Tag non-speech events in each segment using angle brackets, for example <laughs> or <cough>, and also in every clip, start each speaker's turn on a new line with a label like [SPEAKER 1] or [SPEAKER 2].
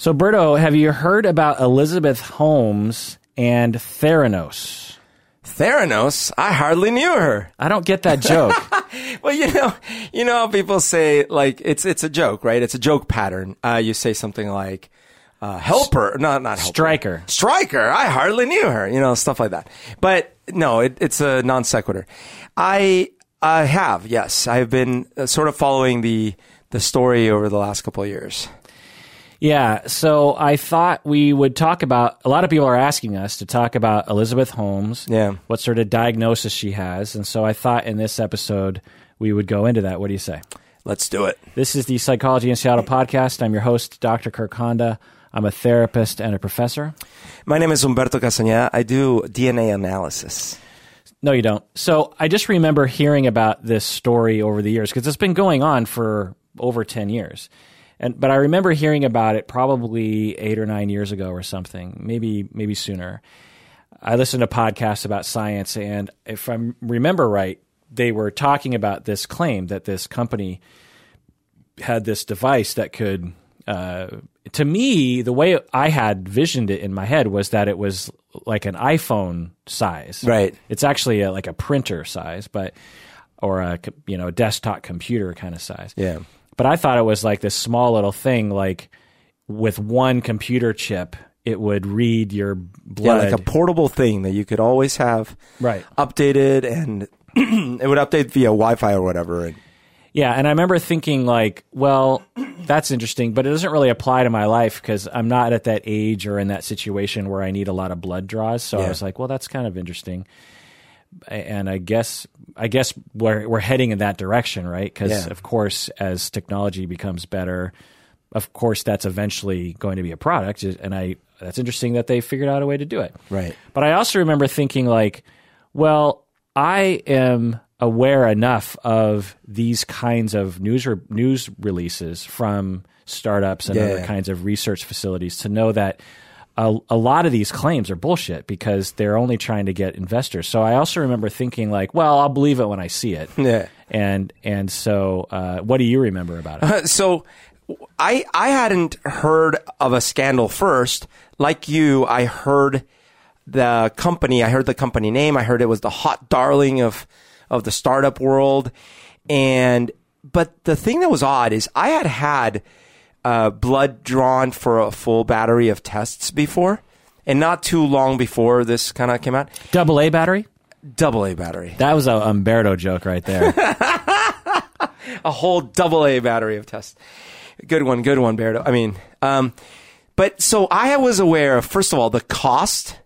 [SPEAKER 1] So, Berto, have you heard about Elizabeth Holmes and Theranos?
[SPEAKER 2] Theranos, I hardly knew her.
[SPEAKER 1] I don't get that joke. <laughs>
[SPEAKER 2] Well, you know, you know how people say like it's it's a joke, right? It's a joke pattern. Uh, you say something like uh, helper, not not helper.
[SPEAKER 1] Striker.
[SPEAKER 2] Striker. I hardly knew her. You know, stuff like that. But no, it, it's a non sequitur. I I have yes, I've been uh, sort of following the the story over the last couple of years.
[SPEAKER 1] Yeah, so I thought we would talk about. A lot of people are asking us to talk about Elizabeth Holmes.
[SPEAKER 2] Yeah.
[SPEAKER 1] What sort of diagnosis she has, and so I thought in this episode we would go into that. What do you say?
[SPEAKER 2] Let's do it.
[SPEAKER 1] This is the Psychology in Seattle podcast. I'm your host, Dr. Kirk Honda. I'm a therapist and a professor.
[SPEAKER 2] My name is Humberto Castañeda. I do DNA analysis.
[SPEAKER 1] No, you don't. So I just remember hearing about this story over the years because it's been going on for over 10 years. And, but I remember hearing about it probably eight or nine years ago or something, maybe maybe sooner. I listened to podcasts about science, and if I remember right, they were talking about this claim that this company had this device that could. Uh, to me, the way I had visioned it in my head was that it was like an iPhone size.
[SPEAKER 2] Right.
[SPEAKER 1] It's actually a, like a printer size, but or a you know a desktop computer kind of size.
[SPEAKER 2] Yeah.
[SPEAKER 1] But I thought it was like this small little thing, like with one computer chip, it would read your
[SPEAKER 2] Yeah,
[SPEAKER 1] blood.
[SPEAKER 2] like a portable thing that you could always have
[SPEAKER 1] Right.
[SPEAKER 2] updated and <clears throat> it would update via Wi-Fi or whatever. And
[SPEAKER 1] Yeah, and I remember thinking like, well, <clears throat> that's interesting, but it doesn't really apply to my life because I'm not at that age or in that situation where I need a lot of blood draws. So I was like, well, that's kind of interesting. And I guess I guess we're we're heading in that direction, right? Because
[SPEAKER 2] Yeah.
[SPEAKER 1] of course, as technology becomes better, of course that's eventually going to be a product. And I that's interesting that they figured out a way to do it.
[SPEAKER 2] Right.
[SPEAKER 1] But I also remember thinking like, well, I am aware enough of these kinds of news re- news releases from startups and
[SPEAKER 2] Yeah.
[SPEAKER 1] other kinds of research facilities to know that a, a lot of these claims are bullshit because they're only trying to get investors. So I also remember thinking like, well, I'll believe it when I see it.
[SPEAKER 2] Yeah.
[SPEAKER 1] And and so, uh, what do you remember about it? <laughs>
[SPEAKER 2] so I I hadn't heard of a scandal first. Like you, I heard the company. I heard the company name. I heard it was the hot darling of of the startup world. And but the thing that was odd is I had had uh, blood drawn for a full battery of tests before, and not too long before this kind of came out.
[SPEAKER 1] Double A battery.
[SPEAKER 2] Double A battery,
[SPEAKER 1] That was a Humberto joke right there. <laughs>
[SPEAKER 2] a whole double A battery of tests. Good one, good one, Berto. I mean, um, but so I was aware of first of all the cost.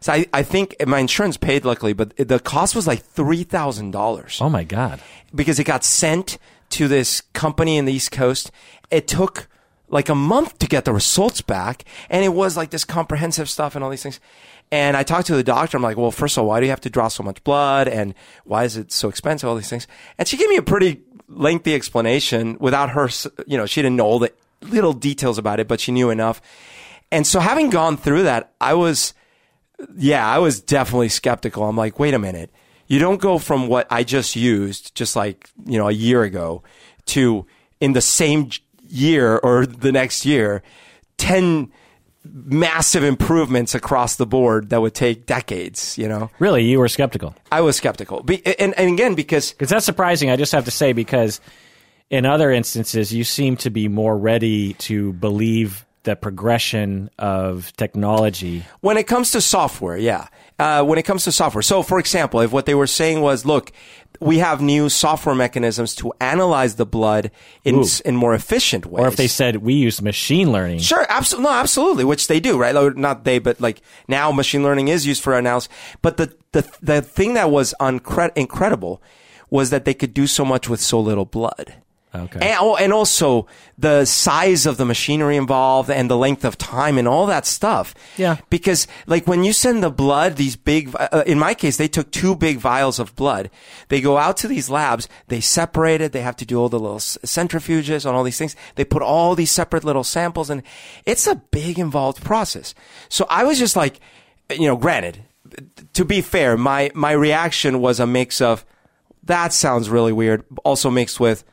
[SPEAKER 2] So I, I think my insurance paid luckily, but the cost was like three thousand dollars
[SPEAKER 1] oh my god.
[SPEAKER 2] because it got sent to this company in the East Coast. It took like a month to get the results back, and it was like this comprehensive stuff and all these things. And I talked to the doctor. I'm like, well, first of all, why do you have to draw so much blood, and why is it so expensive? All these things. And she gave me a pretty lengthy explanation without her. You know, she didn't know all the little details about it, but she knew enough. And so, having gone through that, I was yeah, I was definitely skeptical. I'm like, wait a minute. You don't go from what I just used, just like, you know, a year ago, to in the same year or the next year, 10 massive improvements across the board that would take decades, you know?
[SPEAKER 1] Really, you were skeptical.
[SPEAKER 2] I was skeptical. Be- and, and again, because
[SPEAKER 1] Because that's surprising. I just have to say because in other instances you seem to be more ready to believe the progression of technology.
[SPEAKER 2] When it comes to software, yeah. Uh, when it comes to software. So, for example, if what they were saying was, look, we have new software mechanisms to analyze the blood in, in more efficient ways.
[SPEAKER 1] Or if they said we use machine learning.
[SPEAKER 2] Sure, absolutely, no, absolutely, which they do, right? Like, Not they, but like now, machine learning is used for analysis. But the the the thing that was uncre- incredible was that they could do so much with so little blood.
[SPEAKER 1] Okay.
[SPEAKER 2] And, oh, and also the size of the machinery involved and the length of time and all that stuff.
[SPEAKER 1] Yeah.
[SPEAKER 2] Because like when you send the blood, these big, uh, in my case, they took two big vials of blood. They go out to these labs, they separate it, they have to do all the little s- centrifuges and all these things. They put all these separate little samples and it's a big involved process. So I was just like, you know, granted, to be fair, my, my reaction was a mix of, that sounds really weird, also mixed with,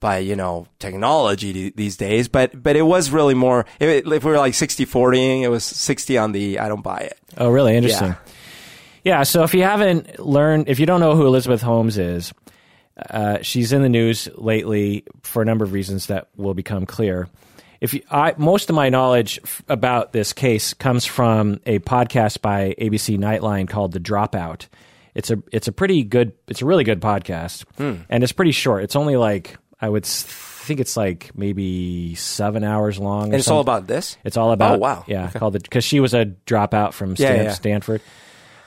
[SPEAKER 2] by you know technology these days, but but it was really more. If, if we were like 60-40, it was sixty on the I don't buy it.
[SPEAKER 1] Oh, really? Interesting. Yeah. So if you haven't learned, if you don't know who Elizabeth Holmes is, uh, she's in the news lately for a number of reasons that will become clear. If you, I, most of my knowledge f- about this case comes from a podcast by ABC Nightline called The Dropout. It's a it's a pretty good it's a really good podcast, and it's pretty short. It's only like I would think it's like maybe seven hours long. or
[SPEAKER 2] And it's
[SPEAKER 1] something.
[SPEAKER 2] all about this.
[SPEAKER 1] It's all about
[SPEAKER 2] Oh, wow.
[SPEAKER 1] yeah,
[SPEAKER 2] Okay.
[SPEAKER 1] called it because she was a dropout from Stan-
[SPEAKER 2] Yeah, yeah.
[SPEAKER 1] Stanford,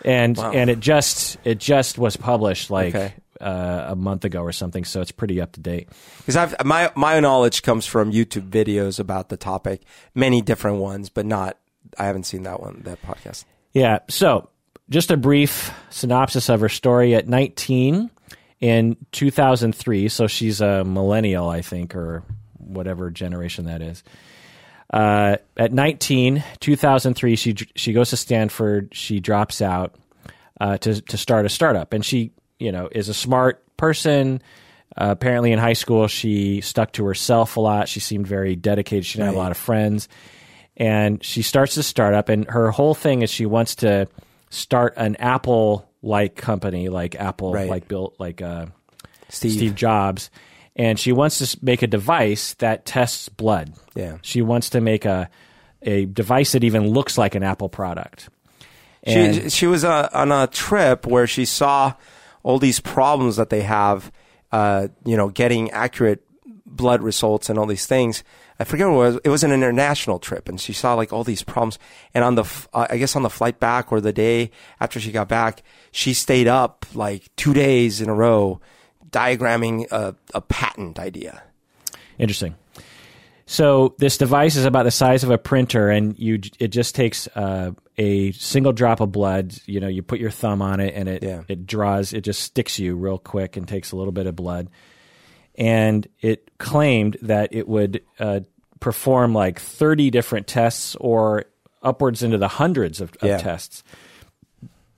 [SPEAKER 1] and
[SPEAKER 2] Wow.
[SPEAKER 1] and it just it just was published like
[SPEAKER 2] Okay.
[SPEAKER 1] uh, a month ago or something, so it's pretty up to date.
[SPEAKER 2] Because I've my my knowledge comes from YouTube videos about the topic, many different ones, but not. I haven't seen that one, that podcast.
[SPEAKER 1] Yeah. So, just a brief synopsis of her story. At 19 in 2003, so she's a millennial, I think, or whatever generation that is. Uh, at 19, 2003, she she goes to Stanford. She drops out uh, to to start a startup, and she you know is a smart person. Uh, apparently, in high school, she stuck to herself a lot. She seemed very dedicated. She didn't have a lot of friends, and she starts this startup. And her whole thing is she wants to start an Apple like company, like Apple,
[SPEAKER 2] Right.
[SPEAKER 1] like built like uh,
[SPEAKER 2] Steve.
[SPEAKER 1] Steve Jobs, and she wants to make a device that tests blood.
[SPEAKER 2] Yeah.
[SPEAKER 1] She wants to make a a device that even looks like an Apple product. And
[SPEAKER 2] She she was uh, on a trip where she saw all these problems that they have, uh, you know, getting accurate blood results and all these things. I forget what it was. It was an international trip, and she saw like all these problems. And on the, uh, I guess on the flight back or the day after she got back, she stayed up like two days in a row, diagramming a, a patent idea.
[SPEAKER 1] Interesting. So this device is about the size of a printer, and you it just takes uh, a single drop of blood. You know, you put your thumb on it, and it
[SPEAKER 2] Yeah.
[SPEAKER 1] it draws. It just sticks you real quick and takes a little bit of blood. And it claimed that it would uh, perform like thirty different tests, or upwards into the hundreds of, of
[SPEAKER 2] Yeah.
[SPEAKER 1] tests.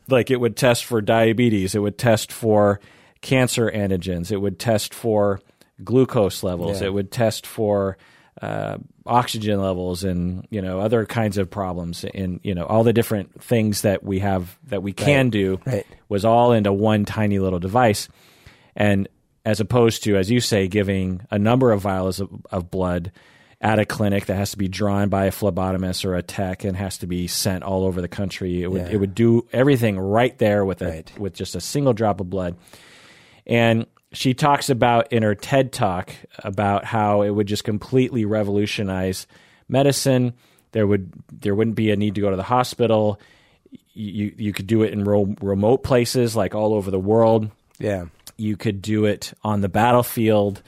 [SPEAKER 1] Like it would test for diabetes, it would test for cancer antigens, it would test for glucose levels,
[SPEAKER 2] Yeah.
[SPEAKER 1] it would test for uh, oxygen levels and you know other kinds of problems and you know all the different things that we have that we can
[SPEAKER 2] Right.
[SPEAKER 1] do
[SPEAKER 2] Right.
[SPEAKER 1] was all into one tiny little device and as opposed to as you say giving a number of vials of, of blood at a clinic that has to be drawn by a phlebotomist or a tech and has to be sent all over the country it would
[SPEAKER 2] Yeah.
[SPEAKER 1] it would do everything right there with a
[SPEAKER 2] Right.
[SPEAKER 1] with just a single drop of blood and she talks about in her TED talk about how it would just completely revolutionize medicine. There would there wouldn't be a need to go to the hospital. You you could do it in ro- remote places like all over the world.
[SPEAKER 2] Yeah.
[SPEAKER 1] You could do it on the battlefield.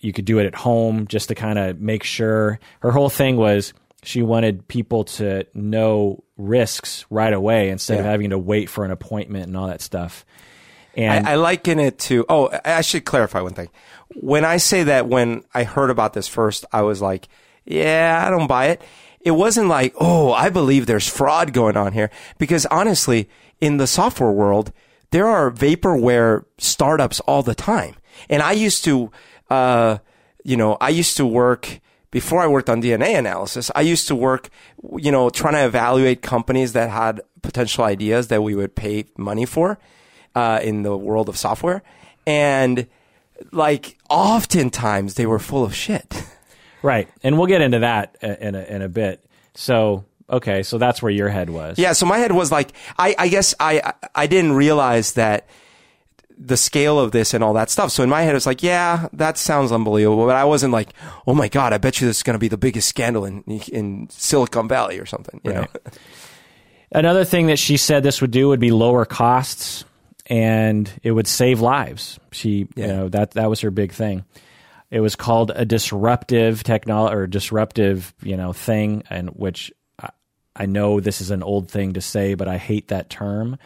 [SPEAKER 1] You could do it at home just to kind of make sure. Her whole thing was she wanted people to know risks right away instead of having to wait for an appointment and all that stuff. And
[SPEAKER 2] I, I liken it to. Oh, I I should clarify one thing. When I say that, when I heard about this first, I was like, "Yeah, I don't buy it." It wasn't like, "Oh, I believe there's fraud going on here," because honestly, in the software world, there are vaporware startups all the time, and I used to, uh, you know, I used to work before I worked on DNA analysis, I used to work, you know, trying to evaluate companies that had potential ideas that we would pay money for uh, in the world of software. And like oftentimes they were full of shit.
[SPEAKER 1] Right, and we'll get into that in a, in a bit. So, okay, so that's where your head was.
[SPEAKER 2] Yeah, so my head was like, I, I guess I, I didn't realize that the scale of this and all that stuff. So in my head, it was like, yeah, that sounds unbelievable. But I wasn't like, oh my God, I bet you this is going to be the biggest scandal in, in Silicon Valley or something, you
[SPEAKER 1] Right.
[SPEAKER 2] know? <laughs>
[SPEAKER 1] Another thing that she said this would do would be lower costs, and it would save lives. She,
[SPEAKER 2] Yeah.
[SPEAKER 1] you know, that that was her big thing. It was called a disruptive technology or disruptive, you know, thing, and which I, I know this is an old thing to say, but I hate that term.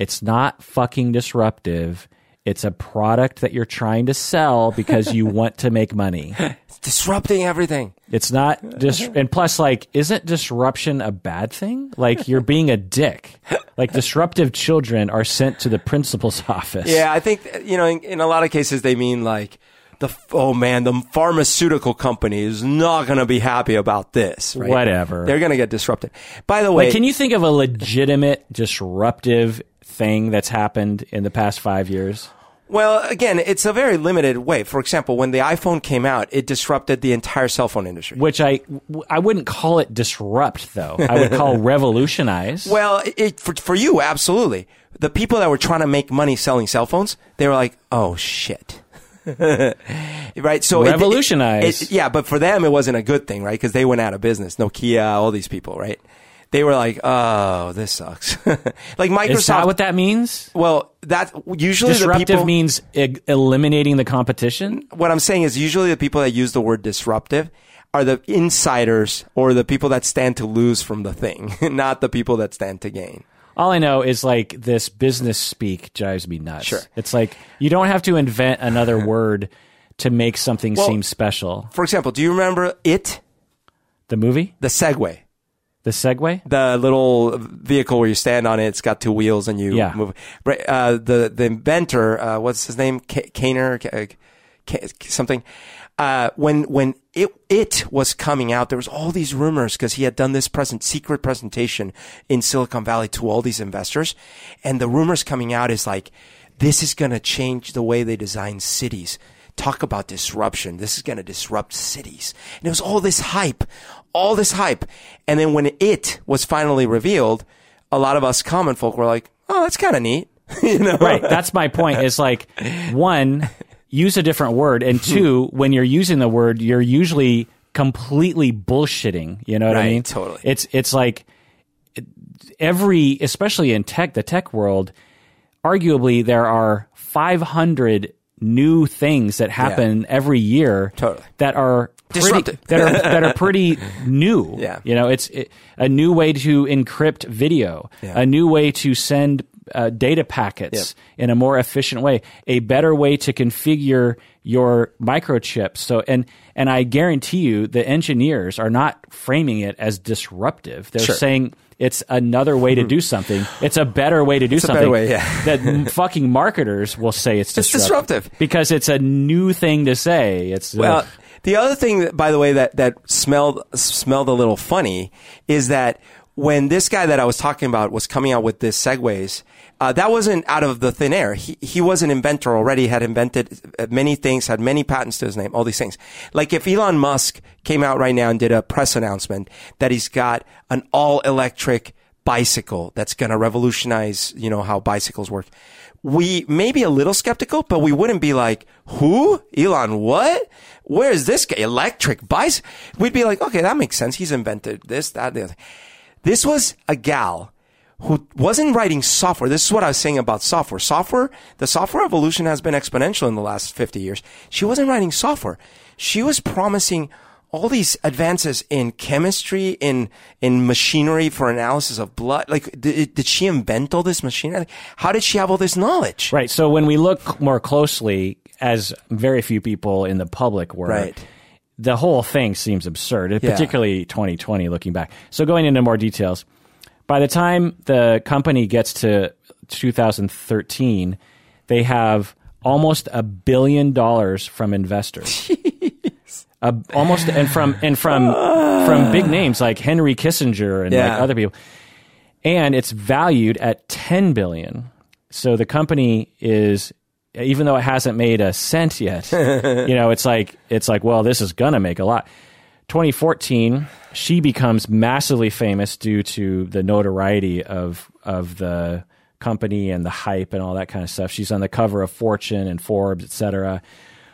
[SPEAKER 1] It's not fucking disruptive. It's a product that you're trying to sell because you <laughs> want to make money.
[SPEAKER 2] It's disrupting everything.
[SPEAKER 1] It's not dis- <laughs> and plus like isn't disruption a bad thing? Like you're being a dick. Like disruptive children are sent to the principal's <laughs> office.
[SPEAKER 2] Yeah, I think, you know, in, in a lot of cases, they mean like, the oh man, the pharmaceutical company is not going to be happy about this. right?
[SPEAKER 1] Whatever.
[SPEAKER 2] They're going to get disrupted. By the way,
[SPEAKER 1] Like, can you think of a legitimate disruptive thing that's happened in the past five years?
[SPEAKER 2] well, again, it's a very limited way. For example, when the iPhone came out, it disrupted the entire cell phone industry.
[SPEAKER 1] Which I I wouldn't call it disrupt though. I would call <laughs> revolutionize.
[SPEAKER 2] Well, it, for, for you, absolutely. The people that were trying to make money selling cell phones, they were like, oh shit. <laughs> right? So it- it-
[SPEAKER 1] Revolutionize.
[SPEAKER 2] it- yeah, but for them, it wasn't a good thing, right? Because they went out of business. Nokia, all these people, right? They were like, oh, this sucks. <laughs> like Microsoft.
[SPEAKER 1] Is that what that means?
[SPEAKER 2] well, that usually
[SPEAKER 1] Disruptive
[SPEAKER 2] people.
[SPEAKER 1] means e- eliminating the competition.
[SPEAKER 2] what I'm saying is usually the people that use the word disruptive are the insiders or the people that stand to lose from the thing, <laughs> not the people that stand to gain.
[SPEAKER 1] All I know is like this business speak drives me nuts.
[SPEAKER 2] Sure.
[SPEAKER 1] It's like you don't have to invent another <laughs> word to make something
[SPEAKER 2] Well-
[SPEAKER 1] seem special.
[SPEAKER 2] For example, do you remember it,
[SPEAKER 1] The movie,
[SPEAKER 2] the Segway?
[SPEAKER 1] the Segway.
[SPEAKER 2] the little vehicle where you stand on it. It's got two wheels and you
[SPEAKER 1] Yeah.
[SPEAKER 2] move. Right, Uh, the the inventor, uh, what's his name? K- Kaner, K- K- something. Uh, when when it it was coming out, there was all these rumors because he had done this present secret presentation in Silicon Valley to all these investors, and the rumors coming out is like, this is going to change the way they design cities. Talk about disruption. This is going to disrupt cities. And it was all this hype, all this hype. And then when it was finally revealed, a lot of us common folk were like, oh, that's kind of neat. <laughs> you know?
[SPEAKER 1] Right. That's my point. Is like one, use a different word, and <laughs> two, when you're using the word, you're usually completely bullshitting. You know what I mean?
[SPEAKER 2] totally.
[SPEAKER 1] It's it's like every, especially in tech, the tech world. Arguably, there are 500 new things that happen every year
[SPEAKER 2] Totally.
[SPEAKER 1] that are pretty,
[SPEAKER 2] Disruptive.
[SPEAKER 1] that are <laughs> that are pretty new.
[SPEAKER 2] Yeah.
[SPEAKER 1] you know, it's it, a new way to encrypt video,
[SPEAKER 2] Yeah.
[SPEAKER 1] a new way to send uh, data packets in a more efficient way, a better way to configure your microchips. So, and and I guarantee you, the engineers are not framing it as disruptive. They're
[SPEAKER 2] Sure.
[SPEAKER 1] saying it's another way to do something. It's a better way to do
[SPEAKER 2] a
[SPEAKER 1] something.
[SPEAKER 2] better way, yeah. <laughs>
[SPEAKER 1] that fucking marketers will say it's
[SPEAKER 2] It's
[SPEAKER 1] disruptive,
[SPEAKER 2] disruptive.
[SPEAKER 1] because it's a new thing to say. It's uh,
[SPEAKER 2] Well, the other thing, that, by the way, that that smelled smelled a little funny is that when this guy that I was talking about was coming out with this Segways, uh, that wasn't out of the thin air. He he was an inventor already, had invented uh, many things, had many patents to his name, all these things. Like if Elon Musk came out right now and did a press announcement that he's got an all electric bicycle that's going to revolutionize, you know, how bicycles work. We may be a little skeptical, but we wouldn't be like, who? Elon, what? Where is this guy? Electric bicycle? We'd be like, okay, that makes sense. He's invented this, that, the other. This was a gal who wasn't writing software. This is what I was saying about software. Software, the software evolution has been exponential in the last 50 years. She wasn't writing software. She was promising all these advances in chemistry, in, in machinery for analysis of blood. Like, did, did she invent all this machinery? How did she have all this knowledge?
[SPEAKER 1] Right. So when we look more closely, as very few people in the public were,
[SPEAKER 2] Right.
[SPEAKER 1] the whole thing seems absurd,
[SPEAKER 2] Yeah.
[SPEAKER 1] particularly 2020 looking back. So going into more details, by the time the company gets to 2013, they have almost a billion dollars from investors. <laughs> A, almost and from and from from big names like Henry Kissinger and like other people and it's valued at 10 billion. So the company is even though it hasn't made a cent yet, <laughs> you know, it's like it's like well, this is going to make a lot. 2014, she becomes massively famous due to the notoriety of of the company and the hype and all that kind of stuff. She's on the cover of Fortune and Forbes, etc.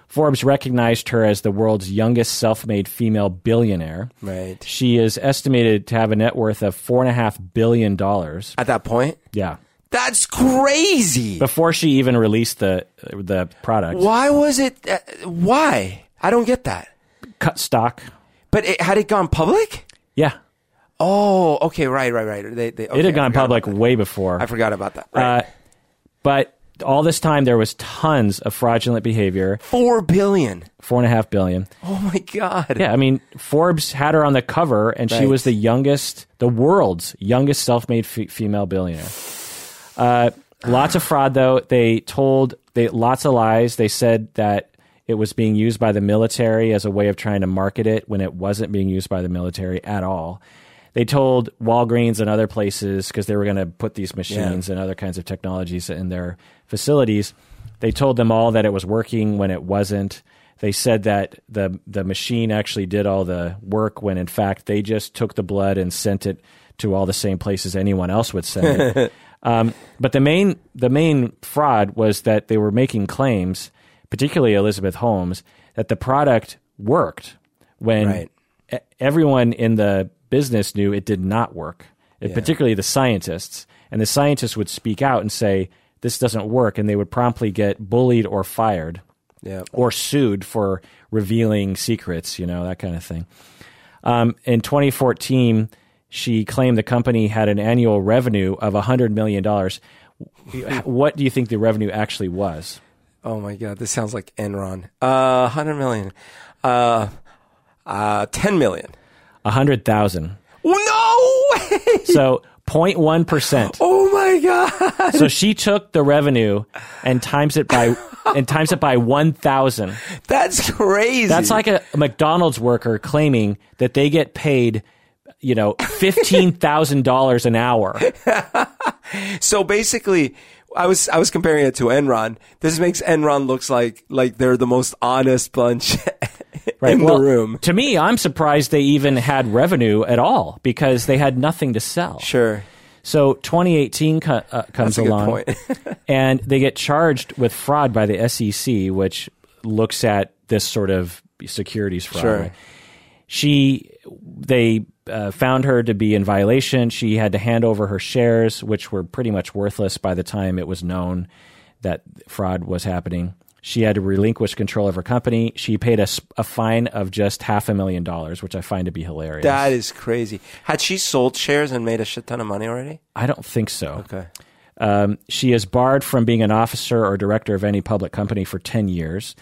[SPEAKER 1] Forbes recognized her as the world's youngest self-made female billionaire.
[SPEAKER 2] Right.
[SPEAKER 1] She is estimated to have a net worth of four and a half billion dollars.
[SPEAKER 2] At that point,
[SPEAKER 1] Yeah,
[SPEAKER 2] that's crazy.
[SPEAKER 1] before she even released the the product.
[SPEAKER 2] Why was it? Uh, why? I don't get that.
[SPEAKER 1] Cut stock.
[SPEAKER 2] But it, had it gone public?
[SPEAKER 1] Yeah,
[SPEAKER 2] Oh, okay, right, right, right. They, they, okay,
[SPEAKER 1] it had gone public way before.
[SPEAKER 2] I forgot about that. Right.
[SPEAKER 1] Uh, but all this time there was tons of fraudulent behavior.
[SPEAKER 2] Four billion.
[SPEAKER 1] Four and a half billion.
[SPEAKER 2] Oh my god.
[SPEAKER 1] Yeah, I mean Forbes had her on the cover, and she was the youngest, the world's youngest self-made f- female billionaire. Uh, lots of fraud, though. They told they lots of lies. They said that it was being used by the military as a way of trying to market it when it wasn't being used by the military at all. They told Walgreens and other places because they were going to put these machines and other kinds of technologies in their facilities. They told them all that it was working when it wasn't. They said that the the machine actually did all the work when in fact they just took the blood and sent it to all the same places anyone else would send it. <laughs> um, but the main the main fraud was that they were making claims, particularly Elizabeth Holmes, that the product worked when
[SPEAKER 2] Right.
[SPEAKER 1] e- everyone in the business knew it did not work.
[SPEAKER 2] Yeah.
[SPEAKER 1] Particularly the scientists, and the scientists would speak out and say this doesn't work, and they would promptly get bullied or fired
[SPEAKER 2] Yeah.
[SPEAKER 1] or sued for revealing secrets, you know, that kind of thing. Um, in 2014, she claimed the company had an annual revenue of $100 million. <laughs> what do you think the revenue actually was?
[SPEAKER 2] Oh my god, this sounds like Enron. Uh, hundred million. Uh, uh, ten million.
[SPEAKER 1] 100,000.
[SPEAKER 2] No way!
[SPEAKER 1] So 0.1%.
[SPEAKER 2] Oh my god!
[SPEAKER 1] So she took the revenue and times it by and times it by 1,000.
[SPEAKER 2] That's crazy.
[SPEAKER 1] That's like a, a McDonald's worker claiming that they get paid, you know, $15,000 an hour. <laughs>
[SPEAKER 2] so basically. I was I was comparing it to Enron. This makes Enron looks like like they're the most honest bunch <laughs> in
[SPEAKER 1] Well,
[SPEAKER 2] the room.
[SPEAKER 1] To me, I'm surprised they even had revenue at all because they had nothing to sell.
[SPEAKER 2] Sure,
[SPEAKER 1] So 2018 co- uh, comes
[SPEAKER 2] that's a good
[SPEAKER 1] along,
[SPEAKER 2] point. <laughs>
[SPEAKER 1] and they get charged with fraud by the SEC, which looks at this sort of securities fraud.
[SPEAKER 2] Sure.
[SPEAKER 1] She, they uh, found her to be in violation. She had to hand over her shares, which were pretty much worthless by the time it was known that fraud was happening. She had to relinquish control of her company. She paid a fine of just half a million dollars, which I find to be hilarious.
[SPEAKER 2] that is crazy. Had she sold shares and made a shit ton of money already?
[SPEAKER 1] I don't think so.
[SPEAKER 2] Okay.
[SPEAKER 1] Um, she is barred from being an officer or director of any public company for 10 years.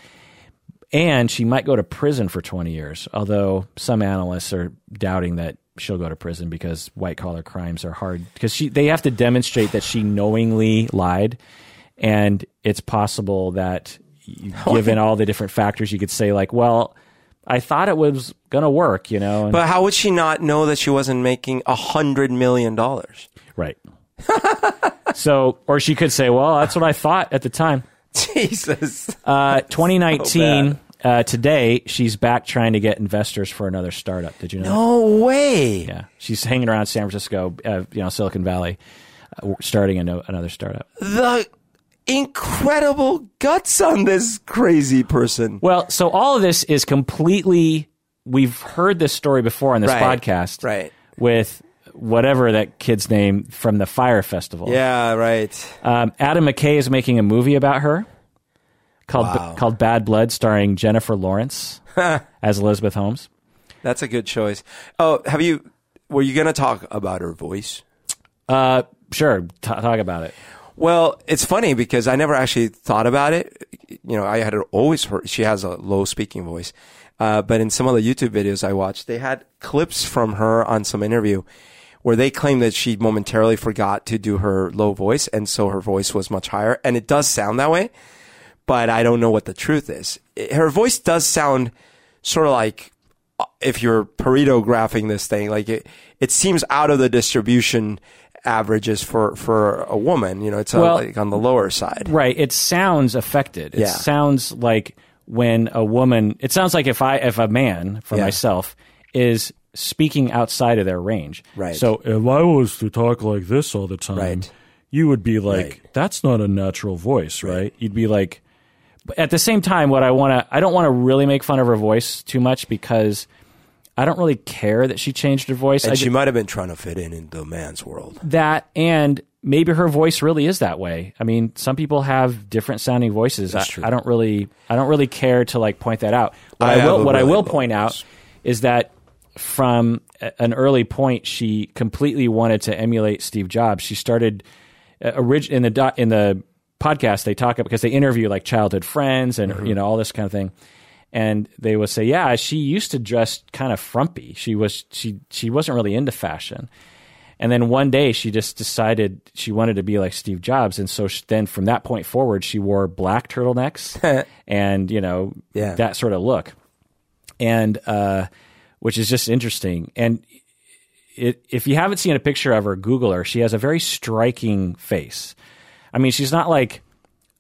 [SPEAKER 1] And she might go to prison for 20 years, although some analysts are doubting that she'll go to prison because white collar crimes are hard. Because she, they have to demonstrate that she knowingly lied. And it's possible that, <laughs> given all the different factors, you could say, like, well, I thought it was going to work, you know? And,
[SPEAKER 2] But how would she not know that she wasn't making a hundred million dollars?
[SPEAKER 1] right. <laughs> so, or she could say, well, that's what I thought at the time. <laughs>
[SPEAKER 2] Jesus.
[SPEAKER 1] Uh, 2019, uh, today, she's back trying to get investors for another startup. Did you know?
[SPEAKER 2] No way.
[SPEAKER 1] Yeah, she's hanging around San Francisco, uh, you know, Silicon Valley, uh, starting a no, another startup.
[SPEAKER 2] The incredible guts on this crazy person.
[SPEAKER 1] Well, so all of this is completely. We've heard this story before on this
[SPEAKER 2] Right,
[SPEAKER 1] podcast,
[SPEAKER 2] right.
[SPEAKER 1] With whatever that kid's name from the Fyre Festival.
[SPEAKER 2] Yeah, right.
[SPEAKER 1] Um, Adam McKay is making a movie about her called
[SPEAKER 2] Wow.
[SPEAKER 1] called Bad Blood, starring Jennifer Lawrence <laughs> as Elizabeth Holmes.
[SPEAKER 2] That's a good choice. Oh, have you? Were you going to talk about her voice?
[SPEAKER 1] Uh, sure, t- talk about it.
[SPEAKER 2] Well, it's funny because I never actually thought about it. You know, I had always heard she has a low speaking voice. Uh, but in some of the YouTube videos I watched, they had clips from her on some interview where they claimed that she momentarily forgot to do her low voice. And so her voice was much higher. And it does sound that way, but I don't know what the truth is. Her voice does sound sort of like uh, if you're Pareto graphing this thing, like it, it seems out of the distribution averages for, for a woman. You know, it's uh
[SPEAKER 1] Well-
[SPEAKER 2] like on the lower side.
[SPEAKER 1] Right. It sounds affected. It
[SPEAKER 2] Yeah.
[SPEAKER 1] sounds like when a woman. It sounds like if I if a man for
[SPEAKER 2] Yeah.
[SPEAKER 1] myself is speaking outside of their range.
[SPEAKER 2] Right.
[SPEAKER 1] So if I was to talk like this all the time,
[SPEAKER 2] Right.
[SPEAKER 1] you would be like,
[SPEAKER 2] Right.
[SPEAKER 1] "That's not a natural voice, right?" You'd be like. But at the same time, what I want to, I don't want to really make fun of her voice too much because I don't really care that she changed her voice.
[SPEAKER 2] And
[SPEAKER 1] ju-
[SPEAKER 2] she might have been trying to fit in in the man's world.
[SPEAKER 1] that and maybe her voice really is that way. I mean, some people have different sounding voices. I,
[SPEAKER 2] true.
[SPEAKER 1] I don't really I don't really care to like point that out. What
[SPEAKER 2] I
[SPEAKER 1] I, will what I will point out is that from an early point she completely wanted to emulate Steve Jobs. She started uh, orig- in the do- in the podcast they talk about because they interview like childhood friends and
[SPEAKER 2] Mm-hmm.
[SPEAKER 1] you know all this kind of thing and they will say, "Yeah, she used to dress kind of frumpy. She was she she wasn't really into fashion." And then one day she just decided she wanted to be like Steve Jobs, and so she, then from that point forward, she wore black turtlenecks <laughs> and you know
[SPEAKER 2] Yeah.
[SPEAKER 1] that sort of look, and uh, which is just interesting. And it, if you haven't seen a picture of her, Google her. She has a very striking face. I mean, she's not like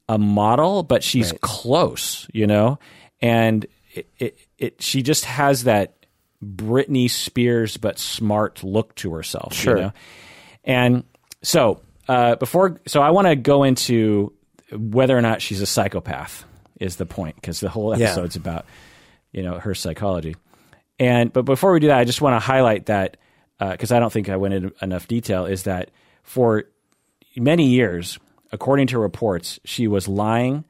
[SPEAKER 1] a model, but she's close, you know. And it, it, it, she just has that Britney Spears but smart look to herself,
[SPEAKER 2] Sure.
[SPEAKER 1] you know. And so uh, before, so I want to go into whether or not she's a psychopath is the point because the whole
[SPEAKER 2] Yeah.
[SPEAKER 1] episode's about you know her psychology. And but before we do that, I just want to highlight that because I don't think I went into enough detail. Is that for many years, according to reports, she was lying,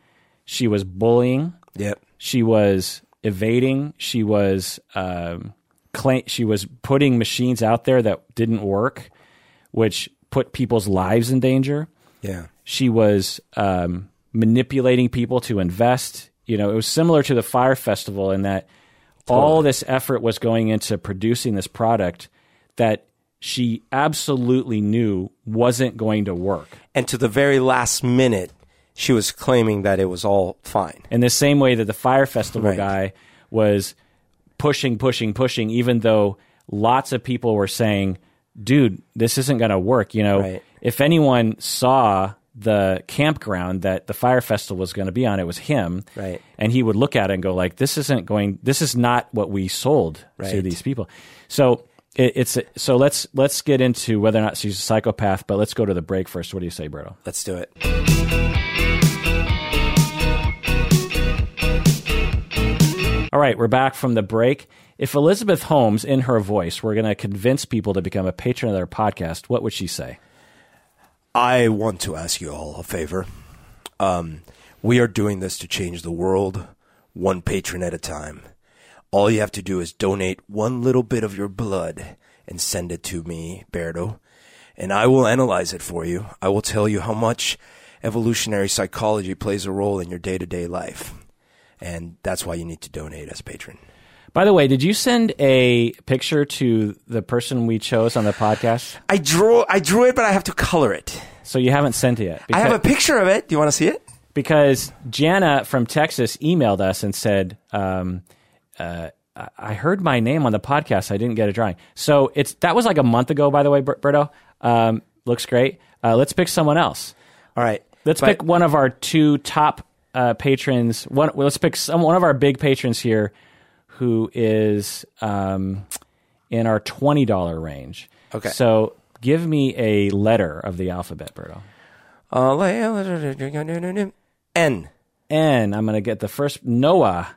[SPEAKER 1] she was bullying,
[SPEAKER 2] Yep.
[SPEAKER 1] she was evading, she was um, claim, she was putting machines out there that didn't work, which put people's lives in danger
[SPEAKER 2] Yeah.
[SPEAKER 1] she was um, manipulating people to invest. You know, it was similar to the Fyre Festival in that all this effort was going into producing this product that she absolutely knew wasn't going to work.
[SPEAKER 2] And to the very last minute, she was claiming that it was all fine.
[SPEAKER 1] In the same way that the Fyre Festival
[SPEAKER 2] Right.
[SPEAKER 1] guy was pushing, pushing, pushing, even though lots of people were saying, dude, this isn't going to work. You know,
[SPEAKER 2] Right.
[SPEAKER 1] if anyone saw the campground that the Fyre Festival was going to be on, it was him.
[SPEAKER 2] Right.
[SPEAKER 1] And he would look at it and go like, this isn't going, this is not what we sold to these people. So it, it's, so let's, let's get into whether or not she's a psychopath, but let's go to the break first. What do you say, Berto?
[SPEAKER 2] Let's do it.
[SPEAKER 1] All right, we're back from the break. If Elizabeth Holmes, in her voice, were going to convince people to become a patron of their podcast, what would she say?
[SPEAKER 2] I want to ask you all a favor. Um, we are doing this to change the world, one patron at a time. All you have to do is donate one little bit of your blood and send it to me, Berto, and I will analyze it for you. I will tell you how much evolutionary psychology plays a role in your day to day life. And that's why you need to donate as a patron.
[SPEAKER 1] By the way, did you send a picture to the person we chose on the podcast?
[SPEAKER 2] I drew I drew it, but I have to color it.
[SPEAKER 1] So you haven't sent it yet.
[SPEAKER 2] I have a picture of it. Do you want to see it?
[SPEAKER 1] because Jana from Texas emailed us and said, um, uh, I- heard my name on the podcast. I didn't get a drawing. So it's that was like a month ago, by the way, Ber- Berto. Um, looks great. Uh, let's pick someone else.
[SPEAKER 2] All right.
[SPEAKER 1] Let's
[SPEAKER 2] But-
[SPEAKER 1] pick one of our two top uh, patrons. One, well, let's pick some, one of our big patrons here, who is um, in our twenty dollar range.
[SPEAKER 2] Okay.
[SPEAKER 1] So give me a letter of the alphabet, Berto.
[SPEAKER 2] Uh, N.
[SPEAKER 1] N. I'm going to get the first Noah.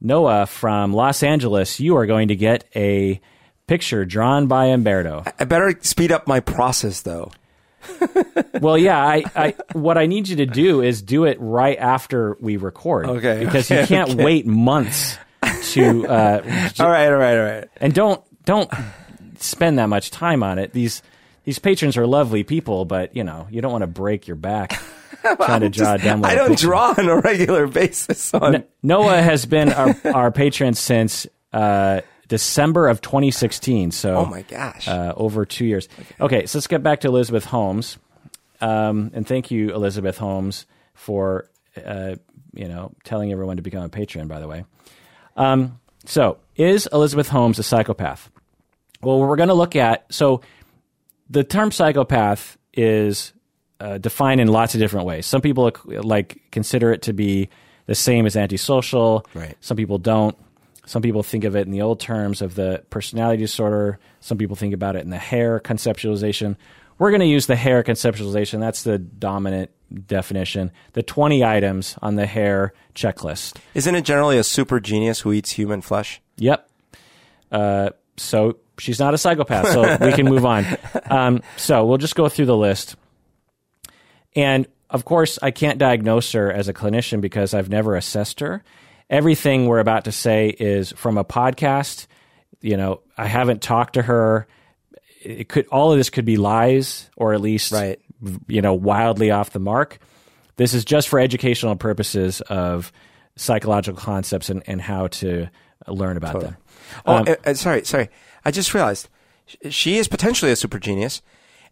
[SPEAKER 1] Noah from Los Angeles. You are going to get a picture drawn by Humberto.
[SPEAKER 2] I better speed up my process though. <laughs>
[SPEAKER 1] Well, yeah, I, I what I need you to do is do it right after we record.
[SPEAKER 2] Okay,
[SPEAKER 1] Because you can't
[SPEAKER 2] okay.
[SPEAKER 1] wait months to uh, <laughs>
[SPEAKER 2] All right, all right, all right.
[SPEAKER 1] and don't don't spend that much time on it. These these patrons are lovely people, but you know you don't want to break your back <laughs> trying to draw a dumb.
[SPEAKER 2] I don't
[SPEAKER 1] picture.
[SPEAKER 2] draw on a regular basis. On
[SPEAKER 1] Noah has been our, <laughs> our patron since uh, December of 2016. So,
[SPEAKER 2] oh my gosh.
[SPEAKER 1] uh, over two years. Okay. so let's get back to Elizabeth Holmes. Um, and thank you, Elizabeth Holmes, for uh, you know telling everyone to become a patron. By the way, um, so is Elizabeth Holmes a psychopath? Well, we're going to look at so the term psychopath is uh, defined in lots of different ways. Some people like consider it to be the same as antisocial.
[SPEAKER 2] Right.
[SPEAKER 1] Some people don't. Some people think of it in the old terms of the personality disorder. Some people think about it in the Hare conceptualization. We're going to use the Hare conceptualization. That's the dominant definition. The 20 items on the Hare checklist.
[SPEAKER 2] Isn't it generally a super genius who eats human flesh?
[SPEAKER 1] Yep. Uh, so she's not a psychopath, so we can move on. <laughs> Um, so we'll just go through the list. And of course, I can't diagnose her as a clinician because I've never assessed her. Everything we're about to say is from a podcast. You know, I haven't talked to her. It could all of this could be lies or at least
[SPEAKER 2] Right.
[SPEAKER 1] you know wildly off the mark. This is just for educational purposes of psychological concepts and, and how to learn about them.
[SPEAKER 2] Oh,
[SPEAKER 1] Um,
[SPEAKER 2] uh, uh, sorry, sorry. I just realized she is potentially a super genius,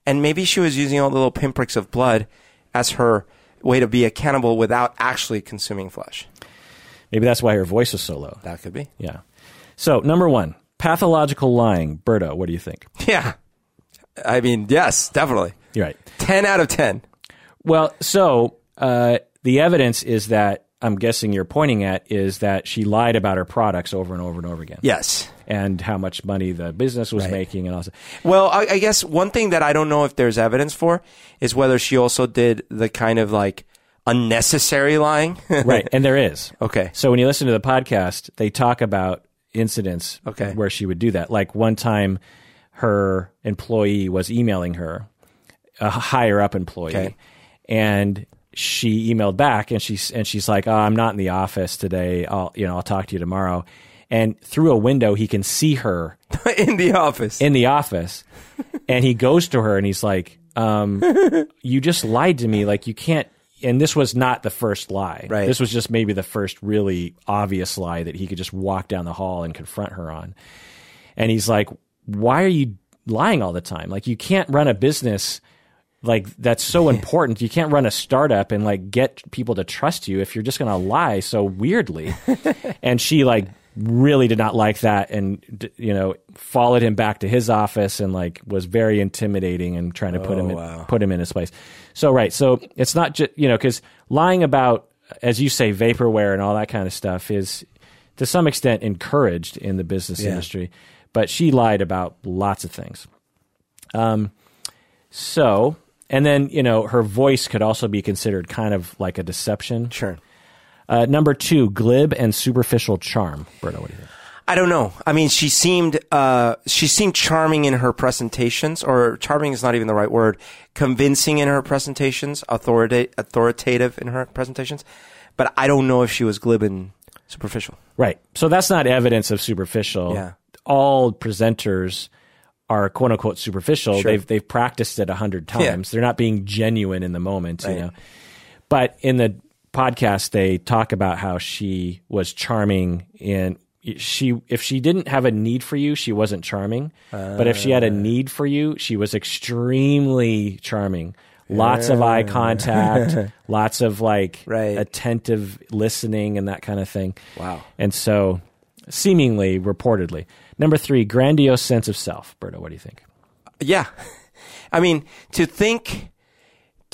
[SPEAKER 2] and maybe she was using all the little pinpricks of blood as her way to be a cannibal without actually consuming flesh.
[SPEAKER 1] Maybe that's why her voice is so low.
[SPEAKER 2] That could be.
[SPEAKER 1] Yeah. So, number one, pathological lying. Berto, what do you think?
[SPEAKER 2] Yeah. I mean, yes, definitely.
[SPEAKER 1] You're right.
[SPEAKER 2] 10 out of 10.
[SPEAKER 1] Well, so uh, the evidence is that I'm guessing you're pointing at is that she lied about her products over and over and over again.
[SPEAKER 2] Yes.
[SPEAKER 1] And how much money the business was
[SPEAKER 2] Right.
[SPEAKER 1] making and all that.
[SPEAKER 2] Well, I, I guess one thing that I don't know if there's evidence for is whether she also did the kind of like unnecessary lying. <laughs>
[SPEAKER 1] Right. And there is.
[SPEAKER 2] okay.
[SPEAKER 1] So when you listen to the podcast, they talk about incidents
[SPEAKER 2] Okay.
[SPEAKER 1] where she would do that. Like one time, her employee was emailing her, a higher up employee,
[SPEAKER 2] Okay.
[SPEAKER 1] and she emailed back and she's and she's like, "Oh, I'm not in the office today. I'll you know I'll talk to you tomorrow." And through a window, he can see her <laughs>
[SPEAKER 2] In the office.
[SPEAKER 1] in the office, and he goes to her and he's like, um, <laughs> "You just lied to me. Like you can't." And this was not the first lie.
[SPEAKER 2] Right.
[SPEAKER 1] This was just maybe the first really obvious lie that he could just walk down the hall and confront her on. And he's like, "Why are you lying all the time? Like you can't run a business." Like that's so <laughs> important. You can't run a startup and like get people to trust you if you're just going to lie so weirdly. and she like really did not like that and you know followed him back to his office and like was very intimidating and trying to put him in,
[SPEAKER 2] wow.
[SPEAKER 1] put him in his place. So right, so it's not just you know cuz lying about as you say vaporware and all that kind of stuff is to some extent encouraged in the business
[SPEAKER 2] Yeah.
[SPEAKER 1] industry, but she lied about lots of things. Um so and then you know her voice could also be considered kind of like a deception.
[SPEAKER 2] Sure.
[SPEAKER 1] Uh, number two, glib and superficial charm. Berto, what do you think?
[SPEAKER 2] I don't know. I mean, she seemed uh, she seemed charming in her presentations, or charming is not even the right word. Convincing in her presentations, authorita- authoritative in her presentations, but I don't know if she was glib and superficial.
[SPEAKER 1] Right. So that's not evidence of superficial.
[SPEAKER 2] Yeah.
[SPEAKER 1] All presenters are quote unquote superficial.
[SPEAKER 2] Sure.
[SPEAKER 1] They've they've practiced it a hundred
[SPEAKER 2] Yeah.
[SPEAKER 1] times. They're not being genuine in the moment,
[SPEAKER 2] Right.
[SPEAKER 1] you know. But in the podcast they talk about how she was charming and she if she didn't have a need for you, she wasn't charming. but if she had a ah. need for you, she was extremely charming. Lots of eye contact, <laughs> lots of like
[SPEAKER 2] Right.
[SPEAKER 1] attentive listening and that kind of thing.
[SPEAKER 2] Wow.
[SPEAKER 1] And so, seemingly, reportedly. Number three, grandiose sense of self. Berto, what do you think?
[SPEAKER 2] Yeah. <laughs> I mean, to think,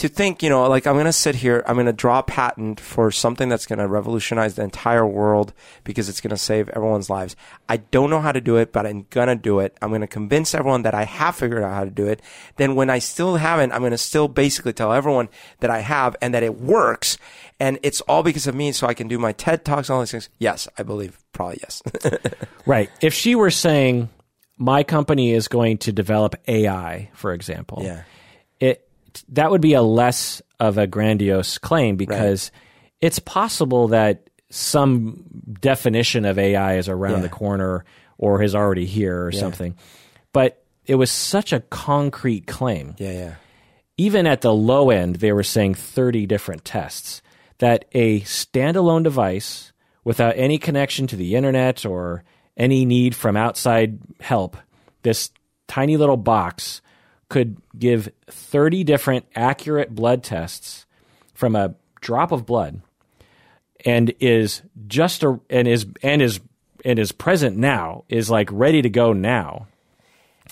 [SPEAKER 2] to think, you know, like I'm going to sit here, I'm going to draw a patent for something that's going to revolutionize the entire world because it's going to save everyone's lives. I don't know how to do it, but I'm going to do it. I'm going to convince everyone that I have figured out how to do it. Then when I still haven't, I'm going to still basically tell everyone that I have and that it works. And it's all because of me. So I can do my TED talks and all these things. Yes, I believe probably yes. <laughs>
[SPEAKER 1] Right. If she were saying, my company is going to develop AI, for example,
[SPEAKER 2] yeah.
[SPEAKER 1] it that would be a less of a grandiose claim because it's possible that some definition of AI is around
[SPEAKER 2] Yeah.
[SPEAKER 1] the corner or is already here or something. But it was such a concrete claim.
[SPEAKER 2] Yeah. Yeah.
[SPEAKER 1] even at the low end, they were saying 30 different tests that a standalone device without any connection to the internet or any need from outside help, this tiny little box could give 30 different accurate blood tests from a drop of blood and is just a, and is and is and is present now is like ready to go now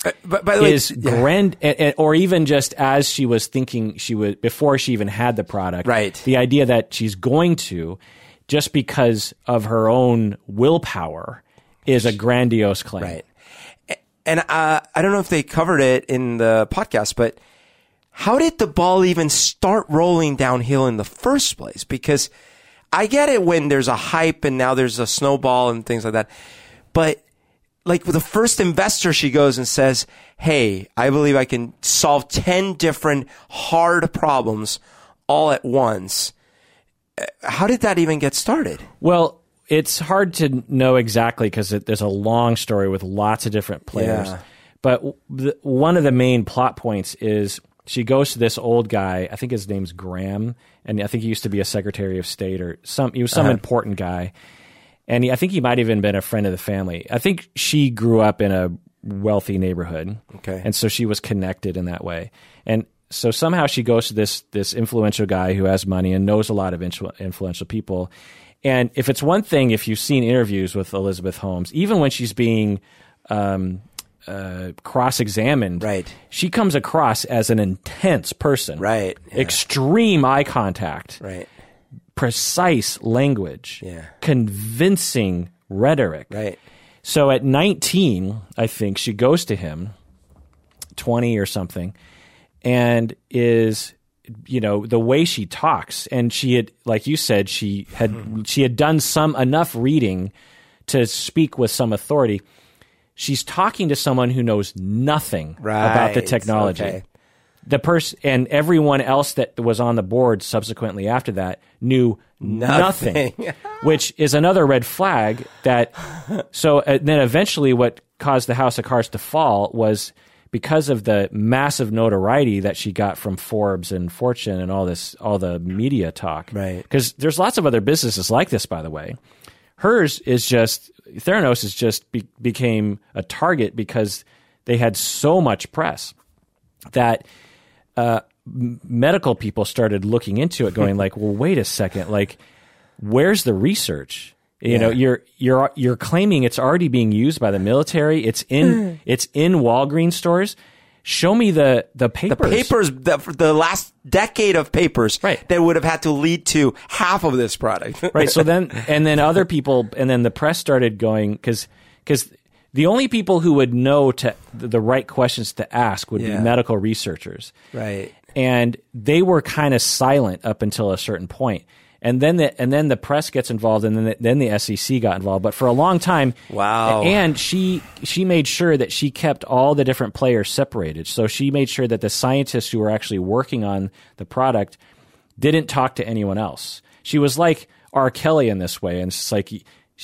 [SPEAKER 2] Uh, But by the way,
[SPEAKER 1] is
[SPEAKER 2] yeah.
[SPEAKER 1] grand, and, and- or even just as she was thinking she would before she even had the product.
[SPEAKER 2] Right.
[SPEAKER 1] The idea that she's going to, just because of her own willpower, is a grandiose claim.
[SPEAKER 2] Right. And uh, I don't know if they covered it in the podcast, but how did the ball even start rolling downhill in the first place? Because I get it when there's a hype and now there's a snowball and things like that. But like with the first investor, she goes and says, Hey, I believe I can solve 10 different hard problems all at once. Uh, How did that even get started?
[SPEAKER 1] Well, it's hard to know exactly because there's a long story with lots of different players.
[SPEAKER 2] Yeah.
[SPEAKER 1] But the, one of the main plot points is she goes to this old guy. I think his name's Graham, and I think he used to be a Secretary of State or some. He was some uh-huh. important guy, and he, I think he might have even been a friend of the family. I think she grew up in a wealthy neighborhood.
[SPEAKER 2] Okay.
[SPEAKER 1] And so she was connected in that way. And so somehow she goes to this this influential guy who has money and knows a lot of influential people. And if it's one thing, if you've seen interviews with Elizabeth Holmes, even when she's being um, uh, cross-examined,
[SPEAKER 2] Right.
[SPEAKER 1] she comes across as an intense person,
[SPEAKER 2] Right. Yeah.
[SPEAKER 1] Extreme eye contact,
[SPEAKER 2] Right.
[SPEAKER 1] precise language,
[SPEAKER 2] Yeah.
[SPEAKER 1] convincing rhetoric.
[SPEAKER 2] Right.
[SPEAKER 1] So at 19, I think she goes to him, 20 or something, and is you know the way she talks and she had like you said she had she had done some enough reading to speak with some authority she's talking to someone who knows nothing about the technology
[SPEAKER 2] Okay.
[SPEAKER 1] the person and everyone else that was on the board subsequently after that knew nothing,
[SPEAKER 2] Nothing. <laughs>
[SPEAKER 1] which is another red flag that so uh, then eventually what caused the house of cards to fall was because of the massive notoriety that she got from Forbes and Fortune and all this all the media talk
[SPEAKER 2] Right.
[SPEAKER 1] because there's lots of other businesses like this by the way hers is just Theranos is just be, became a target because they had so much press that uh, medical people started looking into it, going <laughs> like, "Well, wait a second, like, where's the research? You know, you're you're you're claiming it's already being used by the military. It's in mm. it's in Walgreens stores. Show me the the papers.
[SPEAKER 2] The papers, the, the last decade of papers
[SPEAKER 1] Right.
[SPEAKER 2] that would have had to lead to half of this product. <laughs>
[SPEAKER 1] right so then <laughs> and then other people and then the press started going because because the only people who would know to the right questions to ask would
[SPEAKER 2] Yeah.
[SPEAKER 1] be medical researchers
[SPEAKER 2] right.
[SPEAKER 1] and they were kind of silent up until a certain point and then the and then the press gets involved and then the, then the SEC got involved but for a long time
[SPEAKER 2] Wow.
[SPEAKER 1] and she she made sure that she kept all the different players separated so she made sure that the scientists who were actually working on the product didn't talk to anyone else she was like R Kelly in this way and it's like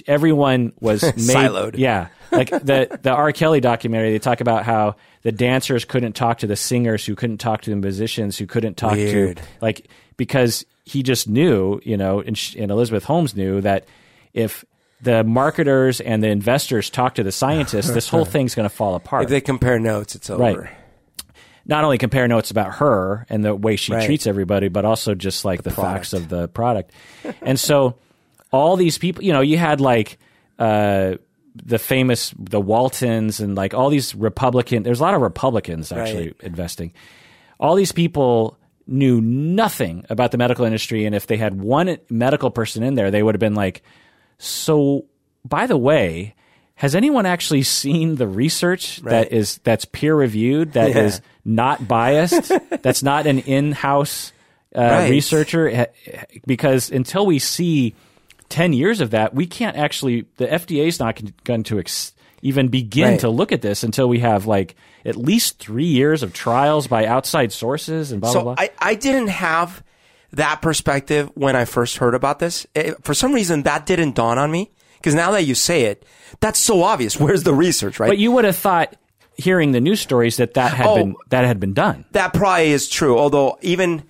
[SPEAKER 1] everyone was <laughs> made,
[SPEAKER 2] Siloed.
[SPEAKER 1] yeah like the the R Kelly documentary they talk about how the dancers couldn't talk to the singers who couldn't talk to the musicians who couldn't talk
[SPEAKER 2] Weird.
[SPEAKER 1] to like because he just knew you know and, sh- and Elizabeth Holmes knew that if the marketers and the investors talk to the scientists this whole <laughs> thing's going to fall apart
[SPEAKER 2] If they compare notes, it's over.
[SPEAKER 1] Right. not only compare notes about her and the way she
[SPEAKER 2] Right.
[SPEAKER 1] treats everybody, but also just like the, facts of the product. <laughs> and so all these people, you know, you had like uh, the famous the Waltons and like all these Republican. There's a lot of Republicans actually
[SPEAKER 2] Right.
[SPEAKER 1] investing. All these people knew nothing about the medical industry, and if they had one medical person in there, they would have been like, "So, by the way." Has anyone actually seen the research that
[SPEAKER 2] Right.
[SPEAKER 1] is that's peer reviewed that is
[SPEAKER 2] Yeah.
[SPEAKER 1] not biased <laughs> that's not an in-house uh,
[SPEAKER 2] Right.
[SPEAKER 1] researcher because until we see 10 years of that we can't actually the FDA is not going to ex- even begin
[SPEAKER 2] Right.
[SPEAKER 1] to look at this until we have like at least 3 years of trials by outside sources and blah
[SPEAKER 2] So
[SPEAKER 1] blah blah
[SPEAKER 2] I, I didn't have that perspective when I first heard about this. It- for some reason, that didn't dawn on me. Because now that you say it, that's so obvious. <laughs> Where's the research, right?
[SPEAKER 1] but you would have thought hearing the news stories that that had
[SPEAKER 2] Oh.
[SPEAKER 1] been that had been done
[SPEAKER 2] that probably is true. Although even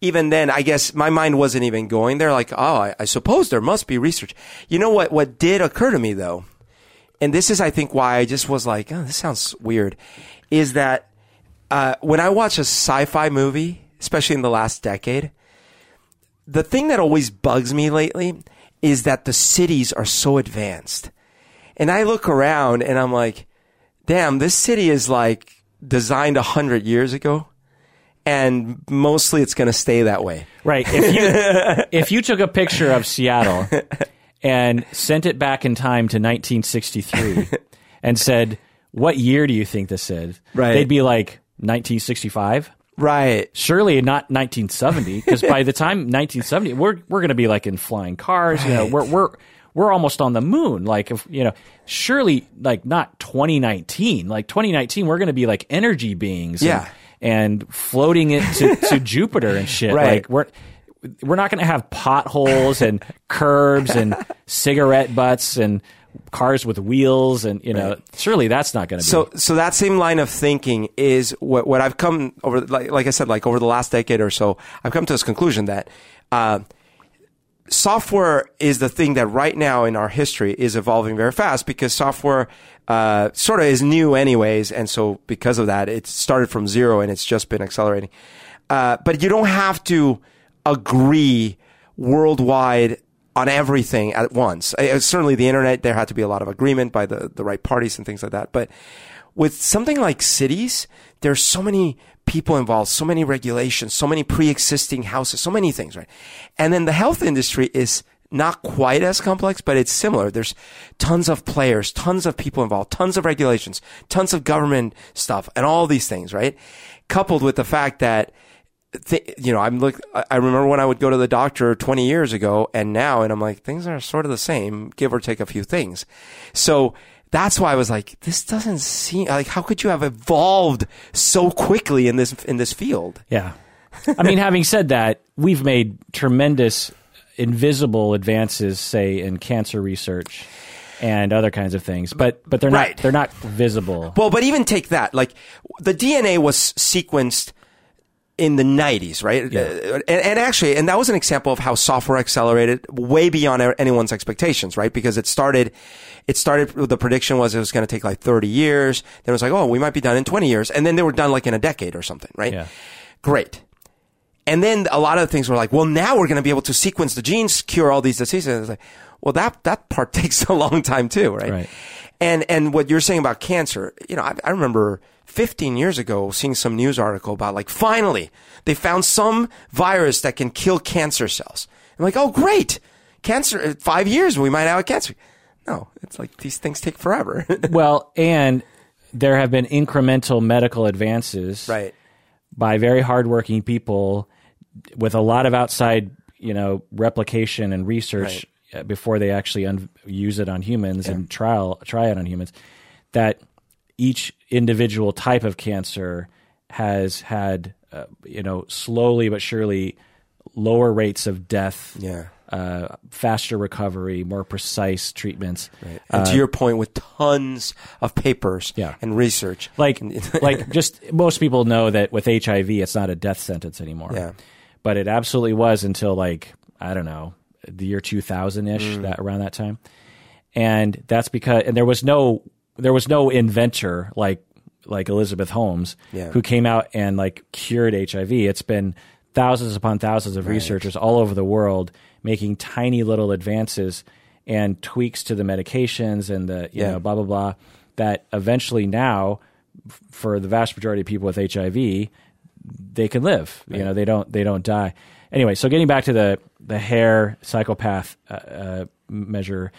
[SPEAKER 2] even then, I guess my mind wasn't even going there. Like, oh, I, I suppose there must be research. You know what? What did occur to me though, and this is, I think, why I just was like, oh, this sounds weird, is that uh, when I watch a sci-fi movie, especially in the last decade, the thing that always bugs me lately is that the cities are so advanced, and I look around and I'm like, damn, this city is like designed a hundred years ago and mostly it's going to stay that way.
[SPEAKER 1] Right. If you <laughs> if you took a picture of Seattle <laughs> and sent it back in time to 1963 and said, "What year do you think this is?"
[SPEAKER 2] Right.
[SPEAKER 1] They'd be like 1965.
[SPEAKER 2] Right.
[SPEAKER 1] Surely not 1970 because by the time 1970 we're we're going to be like in flying cars, you know, we're we're we're almost on the moon like if, you know, surely like not 2019. Like 2019 we're going to be like energy beings and-
[SPEAKER 2] Yeah.
[SPEAKER 1] and, floating it to, to <laughs> Jupiter and shit.
[SPEAKER 2] Right.
[SPEAKER 1] Like we're we're not going to have potholes and curbs and cigarette butts and cars with wheels and you know surely that's not going to be
[SPEAKER 2] So, so that same line of thinking is what, what I've come over, like, like I said, like over the last decade or so, I've come to this conclusion that, uh, software is the thing that right now in our history is evolving very fast because software uh, sort of is new anyways, and so because of that, it started from zero and it's just been accelerating. Uh, but you don't have to agree worldwide on everything at once. Certainly, the internet there had to be a lot of agreement by the the right parties and things like that. But with something like cities, there's so many people involved, so many regulations, so many pre-existing houses, so many things, right? And then the health industry is not quite as complex, but it's similar. There's tons of players, tons of people involved, tons of regulations, tons of government stuff, and all these things, right? Coupled with the fact that th- you know, I'm look. I remember when I would go to the doctor 20 years ago, and now, and I'm like, things are sort of the same, give or take a few things. So that's why I was like, this doesn't seem like how could you have evolved so quickly in this in this field?
[SPEAKER 1] Yeah, I mean, having said that, we've made tremendous invisible advances, say in cancer research and other kinds of things, but but they're not
[SPEAKER 2] Right.
[SPEAKER 1] they're not visible.
[SPEAKER 2] Well, but even take that. Like the DNA was sequenced in the 90s, right?
[SPEAKER 1] Yeah.
[SPEAKER 2] And, and actually, and that was an example of how software accelerated way beyond anyone's expectations, right? Because it started, it started, the prediction was it was going to take like 30 years. Then it was like, oh, we might be done in 20 years. And then they were done like in a decade or something, right?
[SPEAKER 1] Yeah.
[SPEAKER 2] Great. And then a lot of things were like, well, now we're going to be able to sequence the genes, cure all these diseases. It's like, well, that, that part <laughs> takes a long time too, right?
[SPEAKER 1] Right.
[SPEAKER 2] And, and what you're saying about cancer, you know, I, I remember 15 years ago seeing some news article about like, finally, they found some virus that can kill cancer cells. I'm like, oh, great. Cancer, uh, five years, we might have a cancer. No, it's like these things take forever. <laughs>
[SPEAKER 1] well, and there have been incremental medical advances
[SPEAKER 2] right.
[SPEAKER 1] by very hardworking people with a lot of outside, you know, replication and research uh before they actually un- use it on humans and trial try it on humans. That each individual type of cancer has had, uh, you know, slowly but surely lower rates of death,
[SPEAKER 2] Yeah.
[SPEAKER 1] uh, faster recovery, more precise treatments.
[SPEAKER 2] And to your point, with tons of papers
[SPEAKER 1] Uh, Yeah.
[SPEAKER 2] and research.
[SPEAKER 1] like <laughs> like just most people know that with HIV it's not a death sentence anymore.
[SPEAKER 2] Yeah.
[SPEAKER 1] But it absolutely was until like I don't know the year 2000 ish
[SPEAKER 2] Mm.
[SPEAKER 1] that around that time, and that's because and there was no there was no inventor like like Elizabeth Holmes
[SPEAKER 2] Yeah.
[SPEAKER 1] who came out and like cured HIV. It's been thousands upon thousands of researchers all over the world making tiny little advances and tweaks to the medications and the you
[SPEAKER 2] Yeah.
[SPEAKER 1] know blah blah blah that eventually now for the vast majority of people with HIV they can live you know they don't they don't die anyway so getting back to the the Hare psychopath uh, uh, measure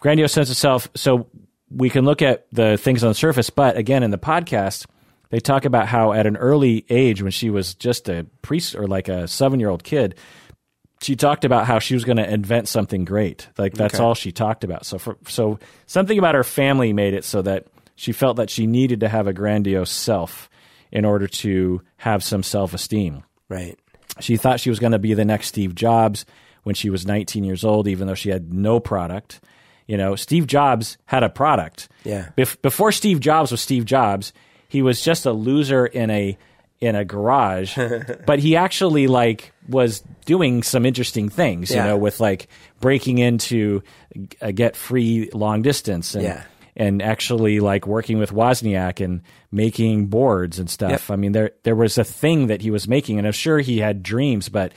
[SPEAKER 1] grandiose sense of self so we can look at the things on the surface but again in the podcast they talk about how at an early age when she was just a priest or like a seven year old kid she talked about how she was going to invent something great. Like that's
[SPEAKER 2] Okay.
[SPEAKER 1] all she talked about. So for so something about her family made it so that she felt that she needed to have a grandiose self in order to have some self-esteem.
[SPEAKER 2] Right.
[SPEAKER 1] She thought she was going to be the next Steve Jobs when she was 19 years old even though she had no product. You know, Steve Jobs had a product.
[SPEAKER 2] Yeah.
[SPEAKER 1] Bef- before Steve Jobs was Steve Jobs, he was just a loser in a in a garage, <laughs> but he actually like was doing some interesting things, you
[SPEAKER 2] Yeah.
[SPEAKER 1] know, with like breaking into a get free long distance and
[SPEAKER 2] Yeah.
[SPEAKER 1] and actually like working with Wozniak and making boards and stuff.
[SPEAKER 2] Yep.
[SPEAKER 1] I mean, there there was a thing that he was making, and I'm sure he had dreams, but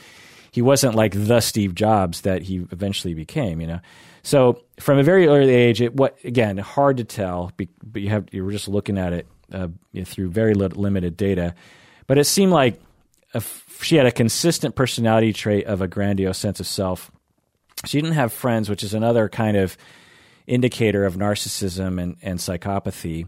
[SPEAKER 1] he wasn't like the Steve Jobs that he eventually became. You know, so from a very early age, it what again hard to tell, but you have you were just looking at it uh, through very limited data, but it seemed like a she had a consistent personality trait of a grandiose sense of self. She didn't have friends, which is another kind of indicator of narcissism and, and psychopathy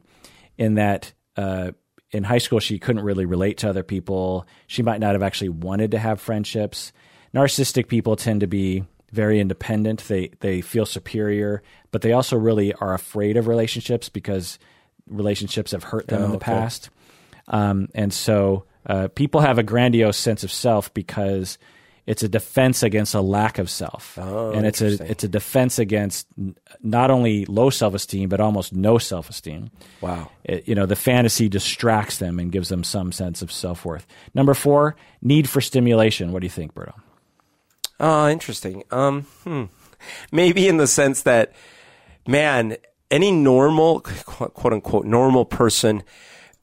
[SPEAKER 1] in that uh, in high school she couldn't really relate to other people. She might not have actually wanted to have friendships. Narcissistic people tend to be very independent. They they feel superior, but they also really are afraid of relationships because relationships have hurt them in the past. Um, and so uh, people have a grandiose sense of self because it's a defense against a lack of self,
[SPEAKER 2] Oh,
[SPEAKER 1] and it's a it's a defense against n- not only low self esteem but almost no self esteem.
[SPEAKER 2] Wow.
[SPEAKER 1] It- you know, the fantasy distracts them and gives them some sense of self worth. Number four, need for stimulation. What do you think, Berto?
[SPEAKER 2] Oh, interesting. Um, hmm. Maybe in the sense that, man, any normal, quote unquote, normal person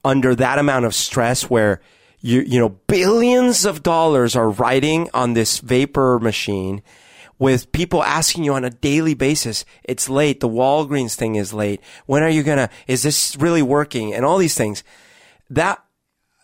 [SPEAKER 2] under that amount of stress where you, you know, billions of dollars are riding on this vapor machine with people asking you on a daily basis, it's late. The Walgreens thing is late. When are you going to, is this really working? And all these things that,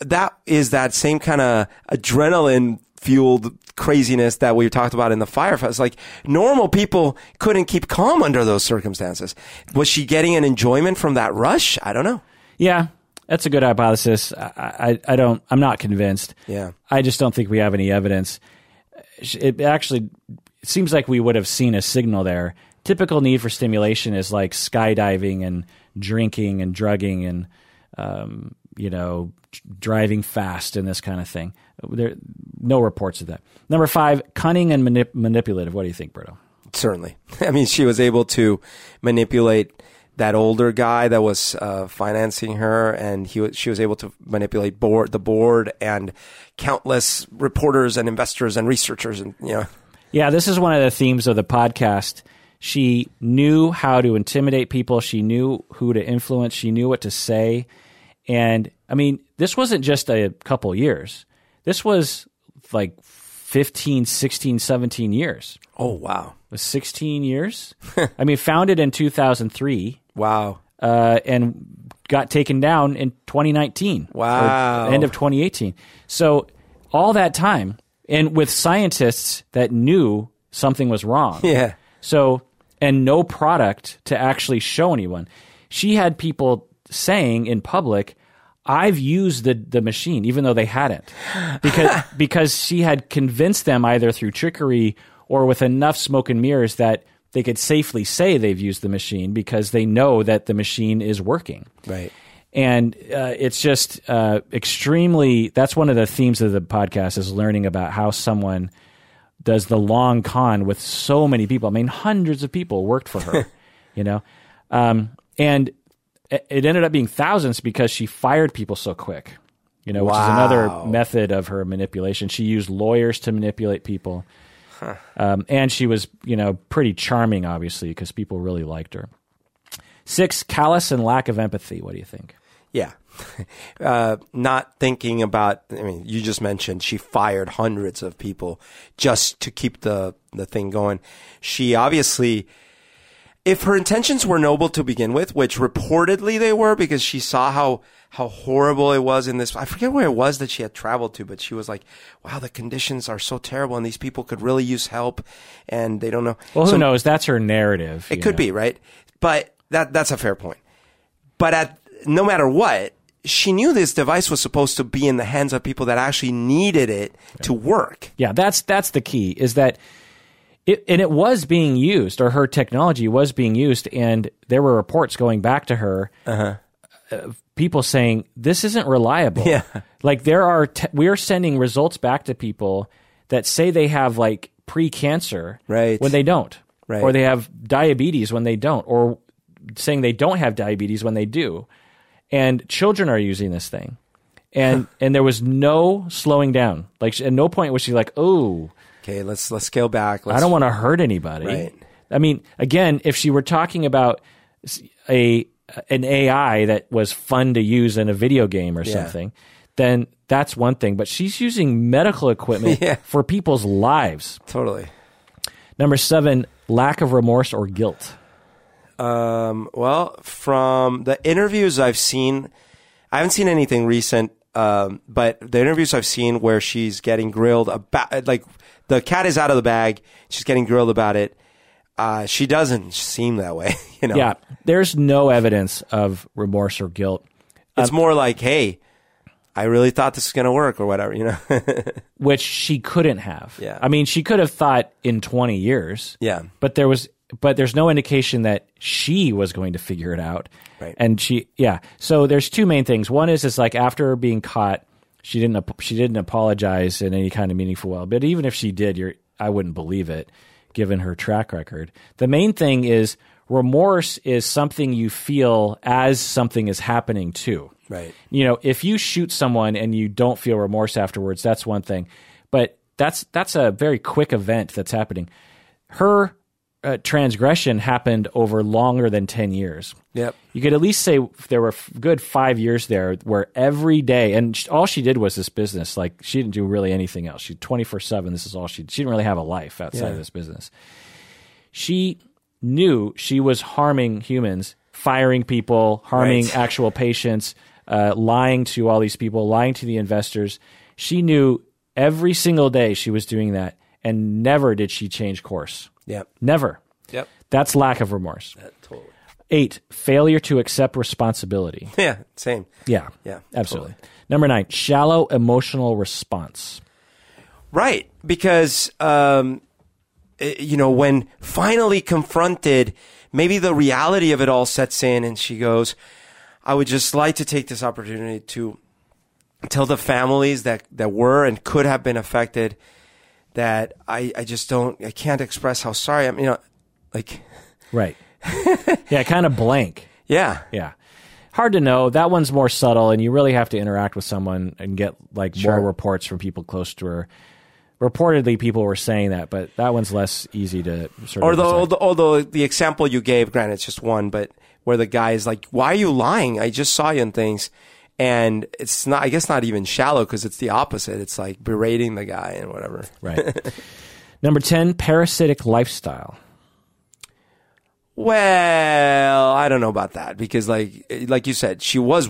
[SPEAKER 2] that is that same kind of adrenaline fueled craziness that we talked about in the firefight. It's like normal people couldn't keep calm under those circumstances. Was she getting an enjoyment from that rush? I don't know.
[SPEAKER 1] Yeah, that's a good hypothesis. I, I, I don't. I'm not convinced.
[SPEAKER 2] Yeah.
[SPEAKER 1] I just don't think we have any evidence. It actually it seems like we would have seen a signal there. Typical need for stimulation is like skydiving and drinking and drugging and um, you know driving fast and this kind of thing. There, no reports of that. Number five, cunning and manip- manipulative. What do you think, Berto?
[SPEAKER 2] Certainly. <laughs> I mean, she was able to manipulate that older guy that was uh, financing her, and he was, she was able to manipulate board the board and countless reporters and investors and researchers, and you know.
[SPEAKER 1] Yeah, this is one of the themes of the podcast. She knew how to intimidate people. She knew who to influence. She knew what to say. And I mean, this wasn't just a couple years. This was like 15, 16, 17 years.
[SPEAKER 2] Oh, wow.
[SPEAKER 1] It was 16 years. <laughs> I mean, founded in 2003.
[SPEAKER 2] Wow.
[SPEAKER 1] Uh, and got taken down in 2019.
[SPEAKER 2] Wow.
[SPEAKER 1] End of 2018. So all that time, and with scientists that knew something was wrong.
[SPEAKER 2] Yeah.
[SPEAKER 1] So, and no product to actually show anyone. She had people saying in public, I've used the, the machine, even though they hadn't, because <laughs> because she had convinced them either through trickery or with enough smoke and mirrors that they could safely say they've used the machine because they know that the machine is working.
[SPEAKER 2] Right.
[SPEAKER 1] And uh, it's just uh, extremely. That's one of the themes of the podcast is learning about how someone does the long con with so many people. I mean, hundreds of people worked for her, <laughs> you know, um, and it ended up being thousands because she fired people so quick. You know, which
[SPEAKER 2] Wow.
[SPEAKER 1] is another method of her manipulation. She used lawyers to manipulate people, um, and she was, you know, pretty charming, obviously, because people really liked her. Six, callous and lack of empathy. What do you think?
[SPEAKER 2] Yeah. <laughs> Uh, not thinking about, I mean, you just mentioned she fired hundreds of people just to keep the, the thing going. She obviously, if her intentions were noble to begin with, which reportedly they were because she saw how, how horrible it was in this, I forget where it was that she had traveled to, but she was like, wow, the conditions are so terrible and these people could really use help and they don't know.
[SPEAKER 1] Well, who
[SPEAKER 2] So-
[SPEAKER 1] knows? That's her narrative.
[SPEAKER 2] it could be, right? But that that's a fair point. But at no matter what, she knew this device was supposed to be in the hands of people that actually needed it to work.
[SPEAKER 1] Yeah, that's that's the key. Is that it, and it was being used, or her technology was being used, and there were reports going back to her, uh, people saying this isn't reliable.
[SPEAKER 2] Yeah.
[SPEAKER 1] like there are te- we are sending results back to people that say they have like pre-cancer,
[SPEAKER 2] Right.
[SPEAKER 1] when they don't,
[SPEAKER 2] Right.
[SPEAKER 1] or they have diabetes when they don't, or saying they don't have diabetes when they do, and children are using this thing. And and there was no slowing down. Like at no point was she like, "Oh,
[SPEAKER 2] Okay, let's let's scale back. Let's,
[SPEAKER 1] I don't want to hurt anybody."
[SPEAKER 2] Right.
[SPEAKER 1] I mean, again, if she were talking about a an AI that was fun to use in a video game or
[SPEAKER 2] Yeah.
[SPEAKER 1] something, then that's one thing. But she's using medical equipment <laughs>
[SPEAKER 2] Yeah.
[SPEAKER 1] for people's lives.
[SPEAKER 2] totally.
[SPEAKER 1] Number seven, lack of remorse or guilt.
[SPEAKER 2] Um, well, from the interviews I've seen, I haven't seen anything recent. Um, but the interviews I've seen where she's getting grilled about, like the cat is out of the bag, she's getting grilled about it. Uh, she doesn't seem that way, <laughs> you know.
[SPEAKER 1] Yeah, there's no evidence of remorse or guilt.
[SPEAKER 2] It's more like, hey, I really thought this was going to work or whatever, you know? <laughs>
[SPEAKER 1] which she couldn't have.
[SPEAKER 2] Yeah.
[SPEAKER 1] I mean, she could have thought in 20 years.
[SPEAKER 2] Yeah.
[SPEAKER 1] But there was but there's no indication that she was going to figure it out.
[SPEAKER 2] Right.
[SPEAKER 1] And she yeah. So there's two main things. One is it's like after being caught, she didn't she didn't apologize in any kind of meaningful way. But even if she did, you're I wouldn't believe it given her track record. The main thing is remorse is something you feel as something is happening too
[SPEAKER 2] Right.
[SPEAKER 1] you know, if you shoot someone and you don't feel remorse afterwards, that's one thing. But that's that's a very quick event that's happening. Her uh, transgression happened over longer than 10 years.
[SPEAKER 2] Yep.
[SPEAKER 1] You could at least say there were good five years there where every day, and all she did was this business. Like she didn't do really anything else. She 24 seven. This is all she. She didn't really have a life outside
[SPEAKER 2] Yeah.
[SPEAKER 1] of this business. She knew she was harming humans, firing people, harming
[SPEAKER 2] Right.
[SPEAKER 1] actual patients, uh, lying to all these people, lying to the investors. She knew every single day she was doing that, and never did she change course.
[SPEAKER 2] Yep.
[SPEAKER 1] Never.
[SPEAKER 2] Yep.
[SPEAKER 1] That's lack of remorse.
[SPEAKER 2] That, totally.
[SPEAKER 1] Eight, failure to accept responsibility. <laughs>
[SPEAKER 2] Yeah. Same.
[SPEAKER 1] Yeah.
[SPEAKER 2] Yeah,
[SPEAKER 1] Absolutely. Number nine, shallow emotional response.
[SPEAKER 2] Right, because um, eh, you know when finally confronted, maybe the reality of it all sets in, and she goes, "I would just like to take this opportunity to tell the families that that were and could have been affected that I I just don't I can't express how sorry I'm. You know, like
[SPEAKER 1] Right. <laughs> yeah, kind of blank.
[SPEAKER 2] yeah,
[SPEAKER 1] Yeah. Hard to know. That one's more subtle, and you really have to interact with someone and get like
[SPEAKER 2] Sure.
[SPEAKER 1] more reports from people close to her. Reportedly, people were saying that, but that one's less easy to sort
[SPEAKER 2] Or
[SPEAKER 1] of.
[SPEAKER 2] although, although the example you gave, granted, it's just one, but where the guy is like, "Why are you lying? I just saw you in things," and it's not. I guess not even shallow because it's the opposite. It's like berating the guy and whatever.
[SPEAKER 1] right. <laughs> Number ten, parasitic lifestyle.
[SPEAKER 2] Well, I don't know about that because, like, like you said, she was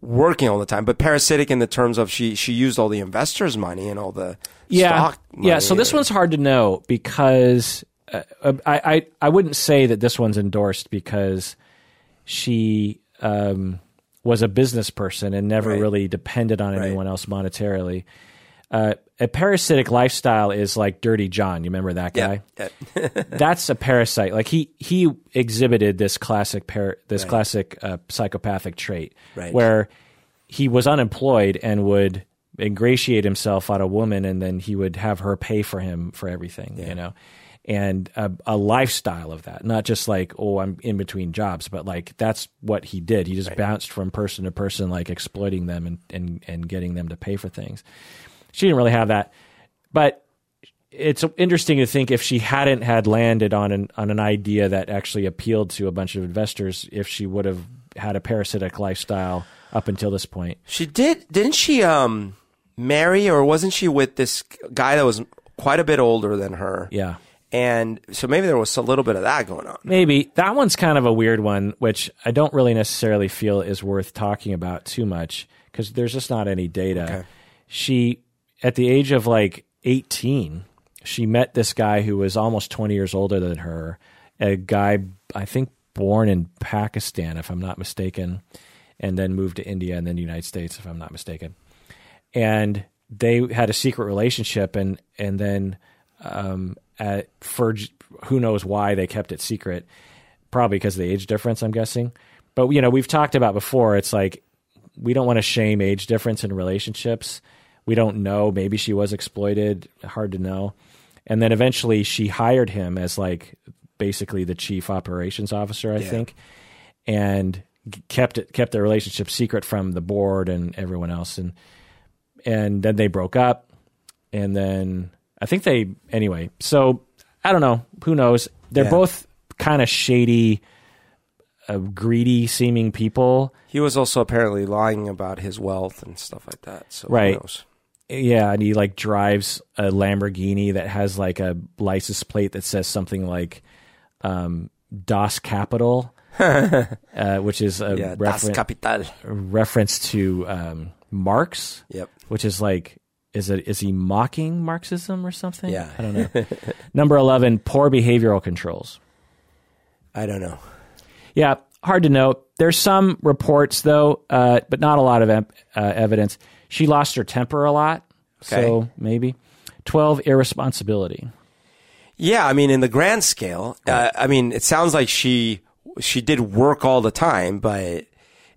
[SPEAKER 2] working all the time, but parasitic in the terms of she she used all the investors' money and all the
[SPEAKER 1] yeah, yeah. So this one's hard to know because uh, I, I I wouldn't say that this one's endorsed because she um, was a business person and never
[SPEAKER 2] Right.
[SPEAKER 1] really depended on anyone else monetarily. Uh, a parasitic lifestyle is like Dirty John. You remember that guy?
[SPEAKER 2] yeah, yeah. <laughs> <laughs>
[SPEAKER 1] That's a parasite. Like he he exhibited this classic par- this classic uh, psychopathic trait
[SPEAKER 2] Right.
[SPEAKER 1] where he was unemployed and would ingratiate himself on a woman, and then he would have her pay for him for everything. You know. And a, a lifestyle of that, not just like, oh, I'm in between jobs, but like that's what he did. He just bounced from person to person, like exploiting them and, and, and getting them to pay for things. She didn't really have that, but it's interesting to think if she hadn't had landed on an on an idea that actually appealed to a bunch of investors, if she would have had a parasitic lifestyle up until this point.
[SPEAKER 2] She did, didn't she? Um, marry or wasn't she with this guy that was quite a bit older than her?
[SPEAKER 1] Yeah.
[SPEAKER 2] And so maybe there was a little bit of that going on.
[SPEAKER 1] Maybe that one's kind of a weird one, which I don't really necessarily feel is worth talking about too much because there's just not any data.
[SPEAKER 2] Okay.
[SPEAKER 1] She, at the age of like 18, she met this guy who was almost 20 years older than her, a guy, I think, born in Pakistan, if I'm not mistaken, and then moved to India and then the United States, if I'm not mistaken. And they had a secret relationship, and and then um, at, for who knows why they kept it secret, probably because of the age difference, I'm guessing. But you know, we've talked about before. It's like we don't want to shame age difference in relationships. We don't know. Maybe she was exploited. Hard to know. And then eventually, she hired him as like basically the chief operations officer, I think, and kept it kept their relationship secret from the board and everyone else. And and then they broke up. And then I think they anyway. So I don't know. Who knows? They're
[SPEAKER 2] Yeah.
[SPEAKER 1] both kind of shady, uh, greedy seeming people.
[SPEAKER 2] He was also apparently lying about his wealth and stuff like that. So
[SPEAKER 1] Right. Yeah, and he like drives a Lamborghini that has like a license plate that says something like um, Das Kapital, <laughs> uh, which is a
[SPEAKER 2] Yeah, das
[SPEAKER 1] referen-
[SPEAKER 2] capital.
[SPEAKER 1] reference to um, Marx,
[SPEAKER 2] Yep.
[SPEAKER 1] which is like is it is he mocking Marxism or something?
[SPEAKER 2] Yeah.
[SPEAKER 1] I don't know. <laughs> Number eleven, poor behavioral controls.
[SPEAKER 2] I don't know.
[SPEAKER 1] Yeah, hard to know. There's some reports though, uh, but not a lot of em- uh, evidence. She lost her temper a lot, so maybe. Twelve, irresponsibility.
[SPEAKER 2] Yeah, I mean, in the grand scale, uh, I mean, it sounds like she she did work all the time, but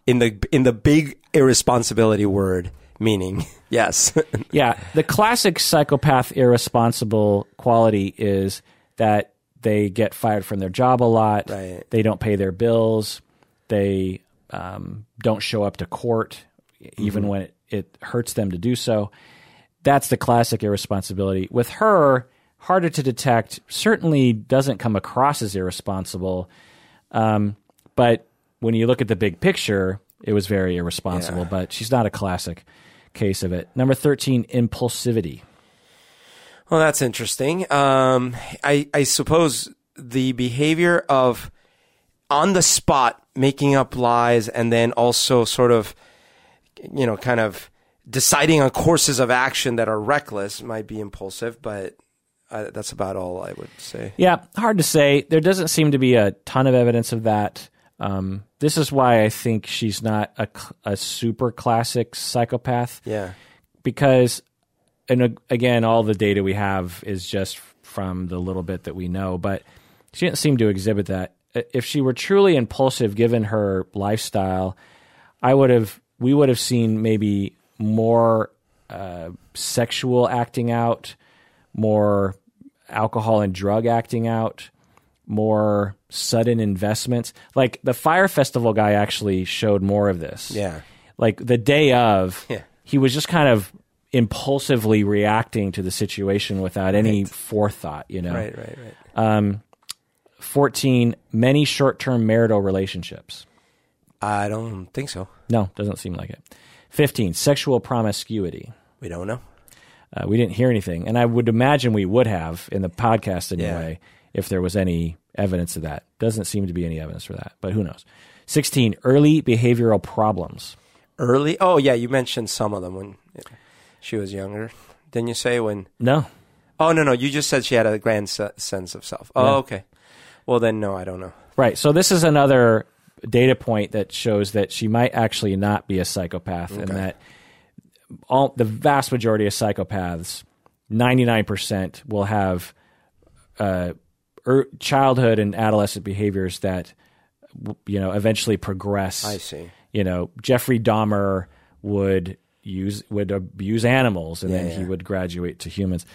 [SPEAKER 2] in the in the big irresponsibility word meaning, <laughs> yes, <laughs>
[SPEAKER 1] Yeah, the classic psychopath irresponsible quality is that they get fired from their job a lot.
[SPEAKER 2] Right.
[SPEAKER 1] They don't pay their bills. They um, don't show up to court, even
[SPEAKER 2] Mm-hmm.
[SPEAKER 1] when it, it hurts them to do so. that's the classic irresponsibility. With her, harder to detect. Certainly doesn't come across as irresponsible, um, but when you look at the big picture, it was very irresponsible.
[SPEAKER 2] Yeah.
[SPEAKER 1] But she's not a classic case of it. Number thirteen, impulsivity.
[SPEAKER 2] Well, that's interesting. Um, I, I suppose the behavior of on the spot making up lies and then also sort of, you know, kind of deciding on courses of action that are reckless might be impulsive, but uh, that's about all I would say.
[SPEAKER 1] Yeah, hard to say. There doesn't seem to be a ton of evidence of that. Um, this is why I think she's not a, a super classic psychopath.
[SPEAKER 2] Yeah.
[SPEAKER 1] because and again all the data we have is just from the little bit that we know but she didn't seem to exhibit that if she were truly impulsive given her lifestyle i would have we would have seen maybe more uh, sexual acting out more alcohol and drug acting out more sudden investments like the Fyre Festival guy actually showed more of this
[SPEAKER 2] Yeah.
[SPEAKER 1] like the day of,
[SPEAKER 2] Yeah.
[SPEAKER 1] he was just kind of impulsively reacting to the situation without any forethought, you know.
[SPEAKER 2] Right, right, right.
[SPEAKER 1] Um, 14, many short term marital relationships.
[SPEAKER 2] I don't think so.
[SPEAKER 1] No, doesn't seem like it. 15, sexual promiscuity.
[SPEAKER 2] We don't know.
[SPEAKER 1] Uh, we didn't hear anything. And I would imagine we would have in the podcast anyway if there was any evidence of that. Doesn't seem to be any evidence for that, but who knows. 16, early behavioral problems.
[SPEAKER 2] Early. Oh, yeah. You mentioned some of them when she was younger. Didn't you say when?
[SPEAKER 1] No,
[SPEAKER 2] Oh, no, no. You just said she had a grand se- sense of self. Oh,
[SPEAKER 1] Yeah.
[SPEAKER 2] okay. Well, then, no, I don't know.
[SPEAKER 1] Right. So this is another data point that shows that she might actually not be a psychopath, and that all the vast majority of psychopaths, ninety nine percent, will have uh, er, childhood and adolescent behaviors that you know eventually progress.
[SPEAKER 2] I see.
[SPEAKER 1] You know, Jeffrey Dahmer would use would abuse animals, and
[SPEAKER 2] Yeah,
[SPEAKER 1] then he would graduate to humans.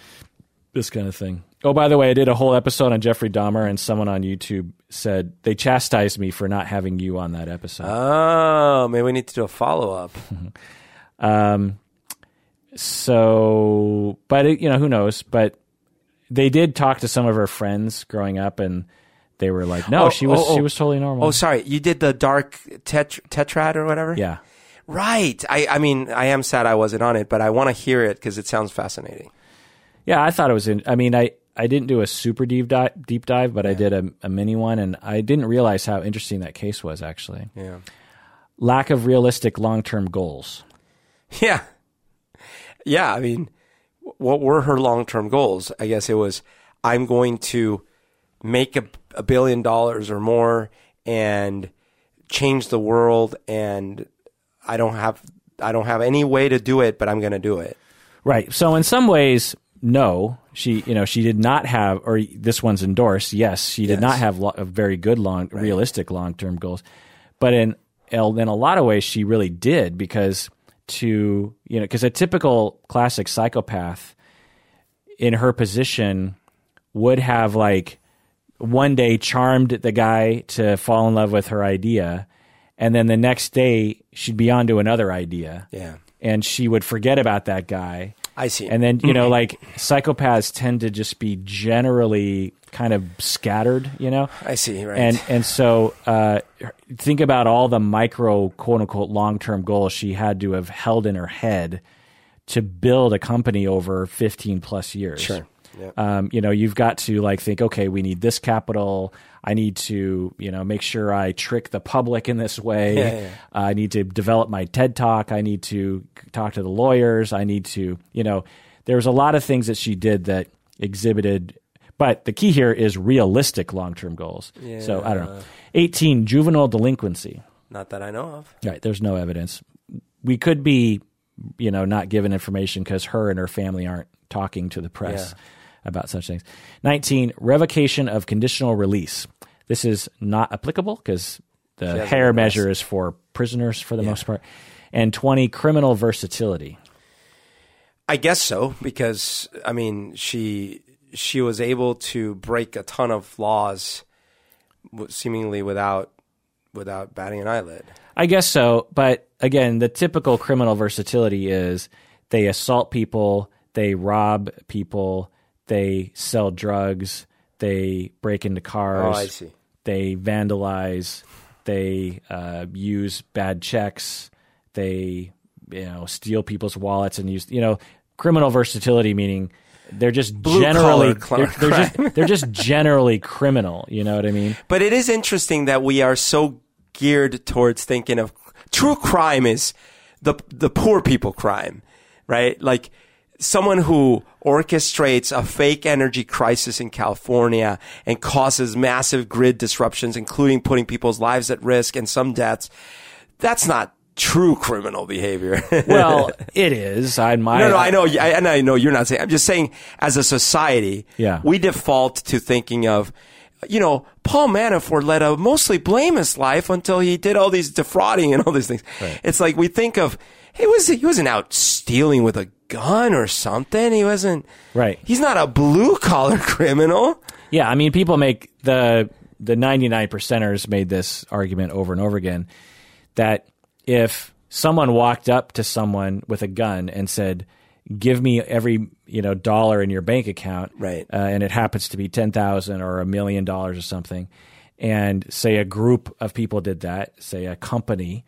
[SPEAKER 1] This kind of thing. Oh, by the way, I did a whole episode on Jeffrey Dahmer, and someone on YouTube said they chastised me for not having you on that episode.
[SPEAKER 2] Oh, maybe we need to do a follow up. <laughs>
[SPEAKER 1] Um, so, but it, you know, who knows? But they did talk to some of her friends growing up, and they were like, "No,
[SPEAKER 2] Oh,
[SPEAKER 1] she was
[SPEAKER 2] oh, oh.
[SPEAKER 1] she was totally normal."
[SPEAKER 2] oh, sorry. You did the dark tet- tetrad or whatever?
[SPEAKER 1] yeah,
[SPEAKER 2] Right. I, I mean, I am sad I wasn't on it, but I want to hear it because it sounds fascinating.
[SPEAKER 1] Yeah. I thought it was. In, I mean, I I didn't do a super deep dive, deep dive, but I did a, a mini one, and I didn't realize how interesting that case was. Actually,
[SPEAKER 2] Yeah.
[SPEAKER 1] lack of realistic long term goals.
[SPEAKER 2] Yeah. Yeah. I mean, what were her long term goals? I guess it was I'm going to make a, a billion dollars or more and change the world, and I don't have I don't have any way to do it, but I'm going to do it.
[SPEAKER 1] Right. So in some ways, no, she you know she did not have, or this one's endorsed. Yes, she did
[SPEAKER 2] Yes.
[SPEAKER 1] not have lo- a very good long, realistic long term goals, but in in a lot of ways she really did because to you know because a typical classic psychopath in her position would have like one day charmed the guy to fall in love with her idea and then the next day she'd be on to another idea
[SPEAKER 2] Yeah.
[SPEAKER 1] and she would forget about that guy.
[SPEAKER 2] I see.
[SPEAKER 1] And then, you know, like psychopaths tend to just be generally kind of scattered, you know?
[SPEAKER 2] I see. Right.
[SPEAKER 1] And and so uh, think about all the micro quote unquote long term goals she had to have held in her head to build a company over fifteen plus years.
[SPEAKER 2] Sure. Yeah.
[SPEAKER 1] Um, you know, you've got to like think, okay, we need this capital. I need to, you know, make sure I trick the public in this way. <laughs>
[SPEAKER 2] Yeah, yeah.
[SPEAKER 1] I need to develop my TED talk. I need to talk to the lawyers. I need to, you know, there was a lot of things that she did that exhibited, but the key here is realistic long term goals. So I don't know. 18, juvenile delinquency.
[SPEAKER 2] Not that I know of.
[SPEAKER 1] Right. There's no evidence. We could be, you know, not given information because her and her family aren't talking to the press
[SPEAKER 2] Yeah.
[SPEAKER 1] About such things. 19, revocation of conditional release. This is not applicable because the
[SPEAKER 2] Hare
[SPEAKER 1] measure is for prisoners for the most part. And 20, criminal versatility.
[SPEAKER 2] I guess so because I mean she she was able to break a ton of laws, seemingly without without batting an eyelid.
[SPEAKER 1] I guess so, but again, the typical criminal versatility is they assault people, they rob people, they sell drugs, they break into cars,
[SPEAKER 2] Oh, I see.
[SPEAKER 1] they vandalize, they uh, use bad checks, they you know steal people's wallets and use you know criminal versatility meaning they're just generally
[SPEAKER 2] collar
[SPEAKER 1] they're, they're just <laughs> they're just generally criminal. You know what I mean?
[SPEAKER 2] But it is interesting that we are so geared towards thinking of true crime is the the poor people crime, right? Like someone who orchestrates a fake energy crisis in California and causes massive grid disruptions, including putting people's lives at risk and some deaths. That's not true criminal behavior. <laughs>
[SPEAKER 1] Well, it is. I my
[SPEAKER 2] no, no, I know, I, and I know you're not saying. I'm just saying, as a society,
[SPEAKER 1] Yeah.
[SPEAKER 2] we default to thinking of, you know, Paul Manafort led a mostly blameless life until he did all these defrauding and all these things. It's like we think of, he was he wasn't out stealing with a gun or something. He wasn't.
[SPEAKER 1] Right.
[SPEAKER 2] He's not a blue collar <laughs> criminal.
[SPEAKER 1] Yeah, I mean, people make the the ninety nine percenters made this argument over and over again that if someone walked up to someone with a gun and said, "Give me every you know dollar in your bank account,"
[SPEAKER 2] Right.
[SPEAKER 1] uh, and it happens to be ten thousand or a million dollars or something, and say a group of people did that, say a company.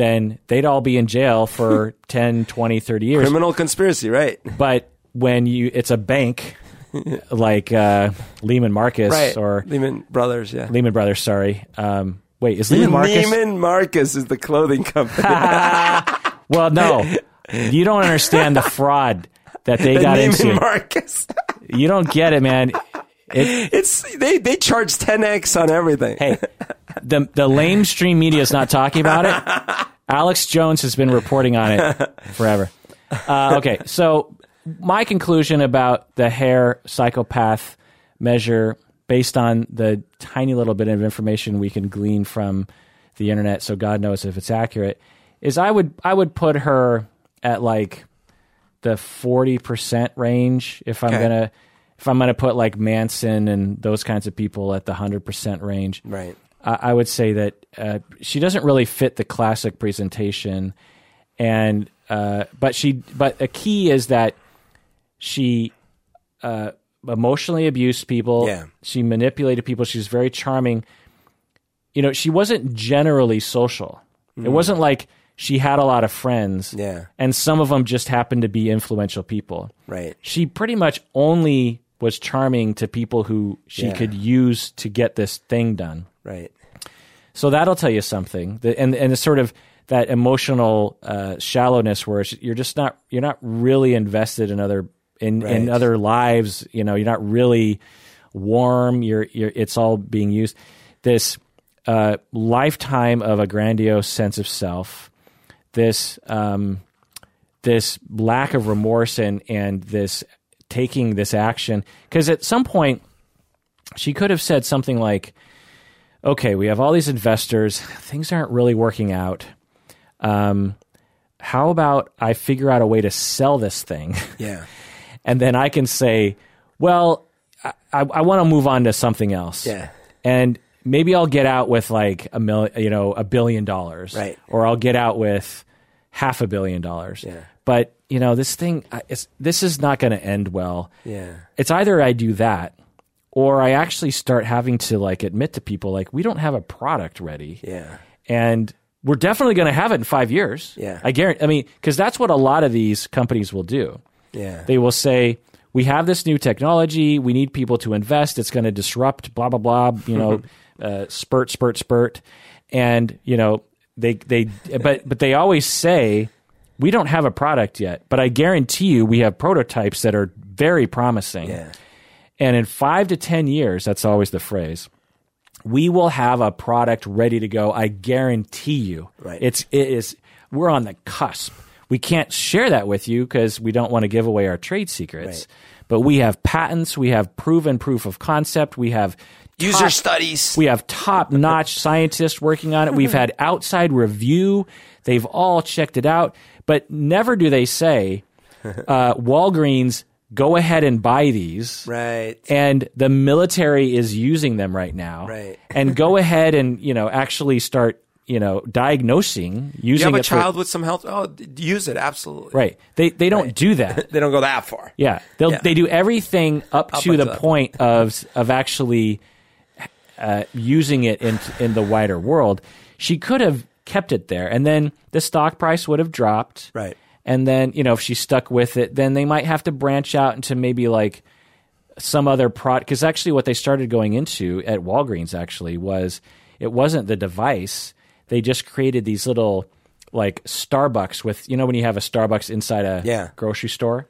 [SPEAKER 1] Then they'd all be in jail for <laughs> 10, 20, 30 years.
[SPEAKER 2] Criminal conspiracy, right?
[SPEAKER 1] But when you, it's a bank <laughs> like uh, Lehman Marcus
[SPEAKER 2] Right.
[SPEAKER 1] or
[SPEAKER 2] Lehman Brothers, yeah.
[SPEAKER 1] Lehman Brothers. Sorry. Um, wait, is Lehman Marcus?
[SPEAKER 2] Neiman Marcus is the clothing company. <laughs>
[SPEAKER 1] Well, no, you don't understand the fraud that they got
[SPEAKER 2] Neiman
[SPEAKER 1] into.
[SPEAKER 2] Marcus.
[SPEAKER 1] You don't get it, man. It,
[SPEAKER 2] It's they they charge 10x on everything.
[SPEAKER 1] hey, the the lamestream media is not talking about it. Alex Jones has been reporting on it forever. Uh, okay, so my conclusion about the Hare psychopath measure, based on the tiny little bit of information we can glean from the internet, so God knows if it's accurate, is I would I would put her at like the forty percent range if I'm
[SPEAKER 2] Okay.
[SPEAKER 1] gonna if I'm gonna put like Manson and those kinds of people at the hundred percent range.
[SPEAKER 2] Right.
[SPEAKER 1] I I would say that uh, she doesn't really fit the classic presentation, and uh, but she but a key is that she uh, emotionally abused people.
[SPEAKER 2] Yeah.
[SPEAKER 1] she manipulated people. She was very charming. You know, she wasn't generally social. It wasn't like she had a lot of friends.
[SPEAKER 2] Mm. Yeah.
[SPEAKER 1] and some of them just happened to be influential people
[SPEAKER 2] Right.
[SPEAKER 1] she pretty much only was charming to people who she
[SPEAKER 2] Yeah.
[SPEAKER 1] could use to get this thing done.
[SPEAKER 2] Right.
[SPEAKER 1] So that'll tell you something. The, and and it's sort of that emotional uh, shallowness where you're just not you're not really invested in other in in other lives. You know, you're not really warm. You're you're it's all being used. This uh, lifetime of a grandiose sense of self. This um, this lack of remorse and and this taking this action because at some point she could have said something like okay we have all these investors things aren't really working out um, how about i figure out a way to sell this thing <laughs>
[SPEAKER 2] Yeah.
[SPEAKER 1] and then i can say well i, I, I want to move on to something else
[SPEAKER 2] Yeah.
[SPEAKER 1] and maybe I'll get out with like a million, you know, a billion dollars,
[SPEAKER 2] Right.
[SPEAKER 1] Or I'll get out with half a billion dollars.
[SPEAKER 2] Yeah.
[SPEAKER 1] But you know, this thing, it's, this is not going to end well.
[SPEAKER 2] Yeah.
[SPEAKER 1] It's either I do that, or I actually start having to like admit to people like we don't have a product ready,
[SPEAKER 2] Yeah.
[SPEAKER 1] and we're definitely going to have it in five years.
[SPEAKER 2] Yeah.
[SPEAKER 1] I guarantee. I mean, because that's what a lot of these companies will do
[SPEAKER 2] Yeah.
[SPEAKER 1] they will say we have this new technology we need people to invest it's going to disrupt blah blah blah you know <laughs> uh, spurt spurt spurt and you know they they but but they always say we don't have a product yet but i guarantee you we have prototypes that are very promising
[SPEAKER 2] yeah.
[SPEAKER 1] and in five to 10 years, that's always the phrase, we will have a product ready to go. I guarantee you.
[SPEAKER 2] Right.
[SPEAKER 1] It's, it is, we're on the cusp. We can't share that with you because we don't want to give away our trade secrets.
[SPEAKER 2] Right.
[SPEAKER 1] But we have patents, we have proven proof of concept, we have
[SPEAKER 2] User
[SPEAKER 1] top-
[SPEAKER 2] studies.
[SPEAKER 1] we have top notch <laughs> scientists working on it. We've had outside review. They've all checked it out. But never do they say, <laughs> uh, Walgreens, go ahead and buy these
[SPEAKER 2] right.
[SPEAKER 1] and the military is using them right now
[SPEAKER 2] Right.
[SPEAKER 1] and go <laughs> ahead and you know actually start you know, diagnosing
[SPEAKER 2] You
[SPEAKER 1] using
[SPEAKER 2] have a
[SPEAKER 1] it for-
[SPEAKER 2] child with some health. Oh, use it absolutely.
[SPEAKER 1] right? They they don't do that. <laughs>
[SPEAKER 2] They don't go that far.
[SPEAKER 1] Yeah, they'll
[SPEAKER 2] Yeah.
[SPEAKER 1] they do everything up,
[SPEAKER 2] Up
[SPEAKER 1] to the
[SPEAKER 2] until
[SPEAKER 1] point of of actually uh, using it in in the wider world. She could have kept it there, and then the stock price would have dropped.
[SPEAKER 2] Right.
[SPEAKER 1] And then you know if she stuck with it, then they might have to branch out into maybe like some other product. Because actually, what they started going into at Walgreens actually was it wasn't the device. They just created these little like Starbucks with you know when you have a Starbucks inside a
[SPEAKER 2] Yeah.
[SPEAKER 1] grocery store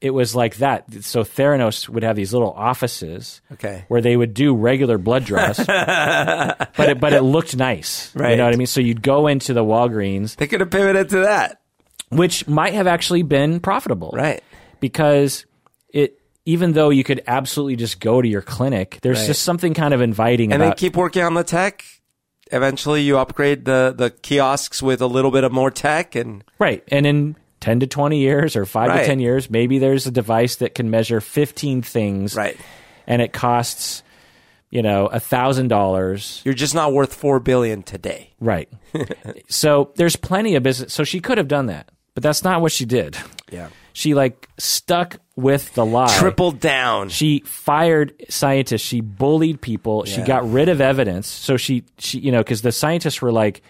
[SPEAKER 1] it was like that. So Theranos would have these little offices
[SPEAKER 2] Okay.
[SPEAKER 1] where they would do regular blood draws, <laughs> but it, but it looked nice.
[SPEAKER 2] Right.
[SPEAKER 1] You know what I mean? So you'd go into the Walgreens,
[SPEAKER 2] They could have pivoted to that.
[SPEAKER 1] which might have actually been profitable,
[SPEAKER 2] Right.
[SPEAKER 1] Because it, even though you could absolutely just go to your clinic, there's
[SPEAKER 2] Right.
[SPEAKER 1] just something kind of inviting
[SPEAKER 2] And
[SPEAKER 1] about.
[SPEAKER 2] keep working on the tech. Eventually, you upgrade the the kiosks with a little bit of more tech, and
[SPEAKER 1] right, and in. 10 to 20 years or 5 to 10 years maybe there's a device that can measure 15 things
[SPEAKER 2] right,
[SPEAKER 1] and it costs you know a thousand dollars
[SPEAKER 2] you're just not worth four billion today.
[SPEAKER 1] Right. <laughs> so there's plenty of business. So she could have done that, but that's not what she did.
[SPEAKER 2] Yeah.
[SPEAKER 1] She like stuck with the lie.
[SPEAKER 2] tripled down.
[SPEAKER 1] She fired scientists. She bullied people. She got rid of evidence. So she, she, you know, because the scientists were like,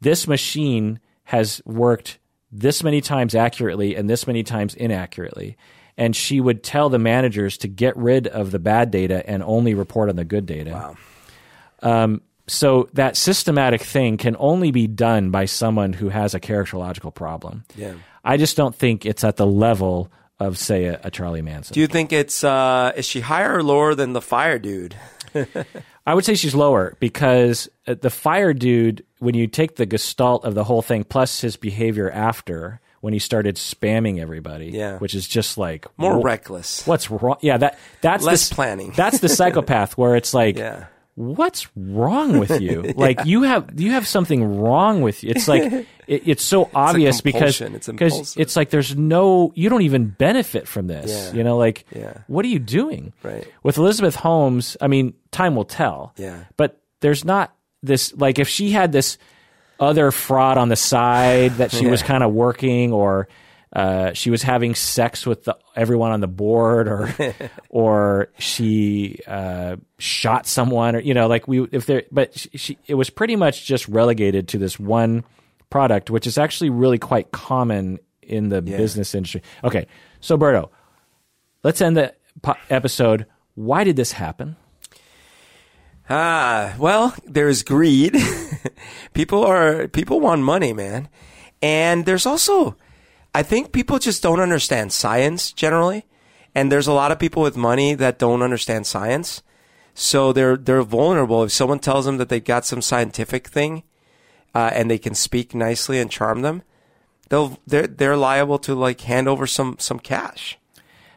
[SPEAKER 1] this machine has worked this many times accurately and this many times inaccurately. And she would tell the managers to get rid of the bad data and only report on the good data.
[SPEAKER 2] Wow.
[SPEAKER 1] So that systematic thing can only be done by someone who has a characterological problem.
[SPEAKER 2] Yeah.
[SPEAKER 1] I just don't think it's at the level of, say, a, a Charlie Manson.
[SPEAKER 2] Do you think it's uh is she higher or lower than the Fyre dude? <laughs>
[SPEAKER 1] I would say she's lower because uh, the Fyre dude, when you take the gestalt of the whole thing, plus his behavior after when he started spamming everybody,
[SPEAKER 2] Yeah.
[SPEAKER 1] which is just like
[SPEAKER 2] More
[SPEAKER 1] wh-
[SPEAKER 2] reckless.
[SPEAKER 1] What's wrong? Yeah, that that's the
[SPEAKER 2] Less
[SPEAKER 1] s-
[SPEAKER 2] planning.
[SPEAKER 1] That's the <laughs> psychopath where it's like,
[SPEAKER 2] Yeah.
[SPEAKER 1] What's wrong with you? <laughs> Like you have you have something wrong with you. It's like <laughs> it, it's so obvious because.
[SPEAKER 2] It's
[SPEAKER 1] because
[SPEAKER 2] impulsive.
[SPEAKER 1] it's like there's no you don't even benefit from this.
[SPEAKER 2] Yeah.
[SPEAKER 1] You know, like
[SPEAKER 2] Yeah.
[SPEAKER 1] what are you doing?
[SPEAKER 2] Right.
[SPEAKER 1] With Elizabeth Holmes, I mean, time will tell.
[SPEAKER 2] Yeah.
[SPEAKER 1] But there's not this like if she had this other fraud on the side that she was <laughs> kind of working or uh, she was having sex with the, everyone on the board or <laughs> or she uh, shot someone or you know like we if there but she, she it was pretty much just relegated to this one product which is actually really quite common in the business industry. Okay. So Berto let's end the po- episode. Why did this happen?
[SPEAKER 2] Ah, well, there's greed. <laughs> people are people want money, man. And there's also I think people just don't understand science generally. And there's a lot of people with money that don't understand science. So they're they're vulnerable if someone tells them that they've got some scientific thing uh, and they can speak nicely and charm them. They'll they're they're liable to like hand over some some cash.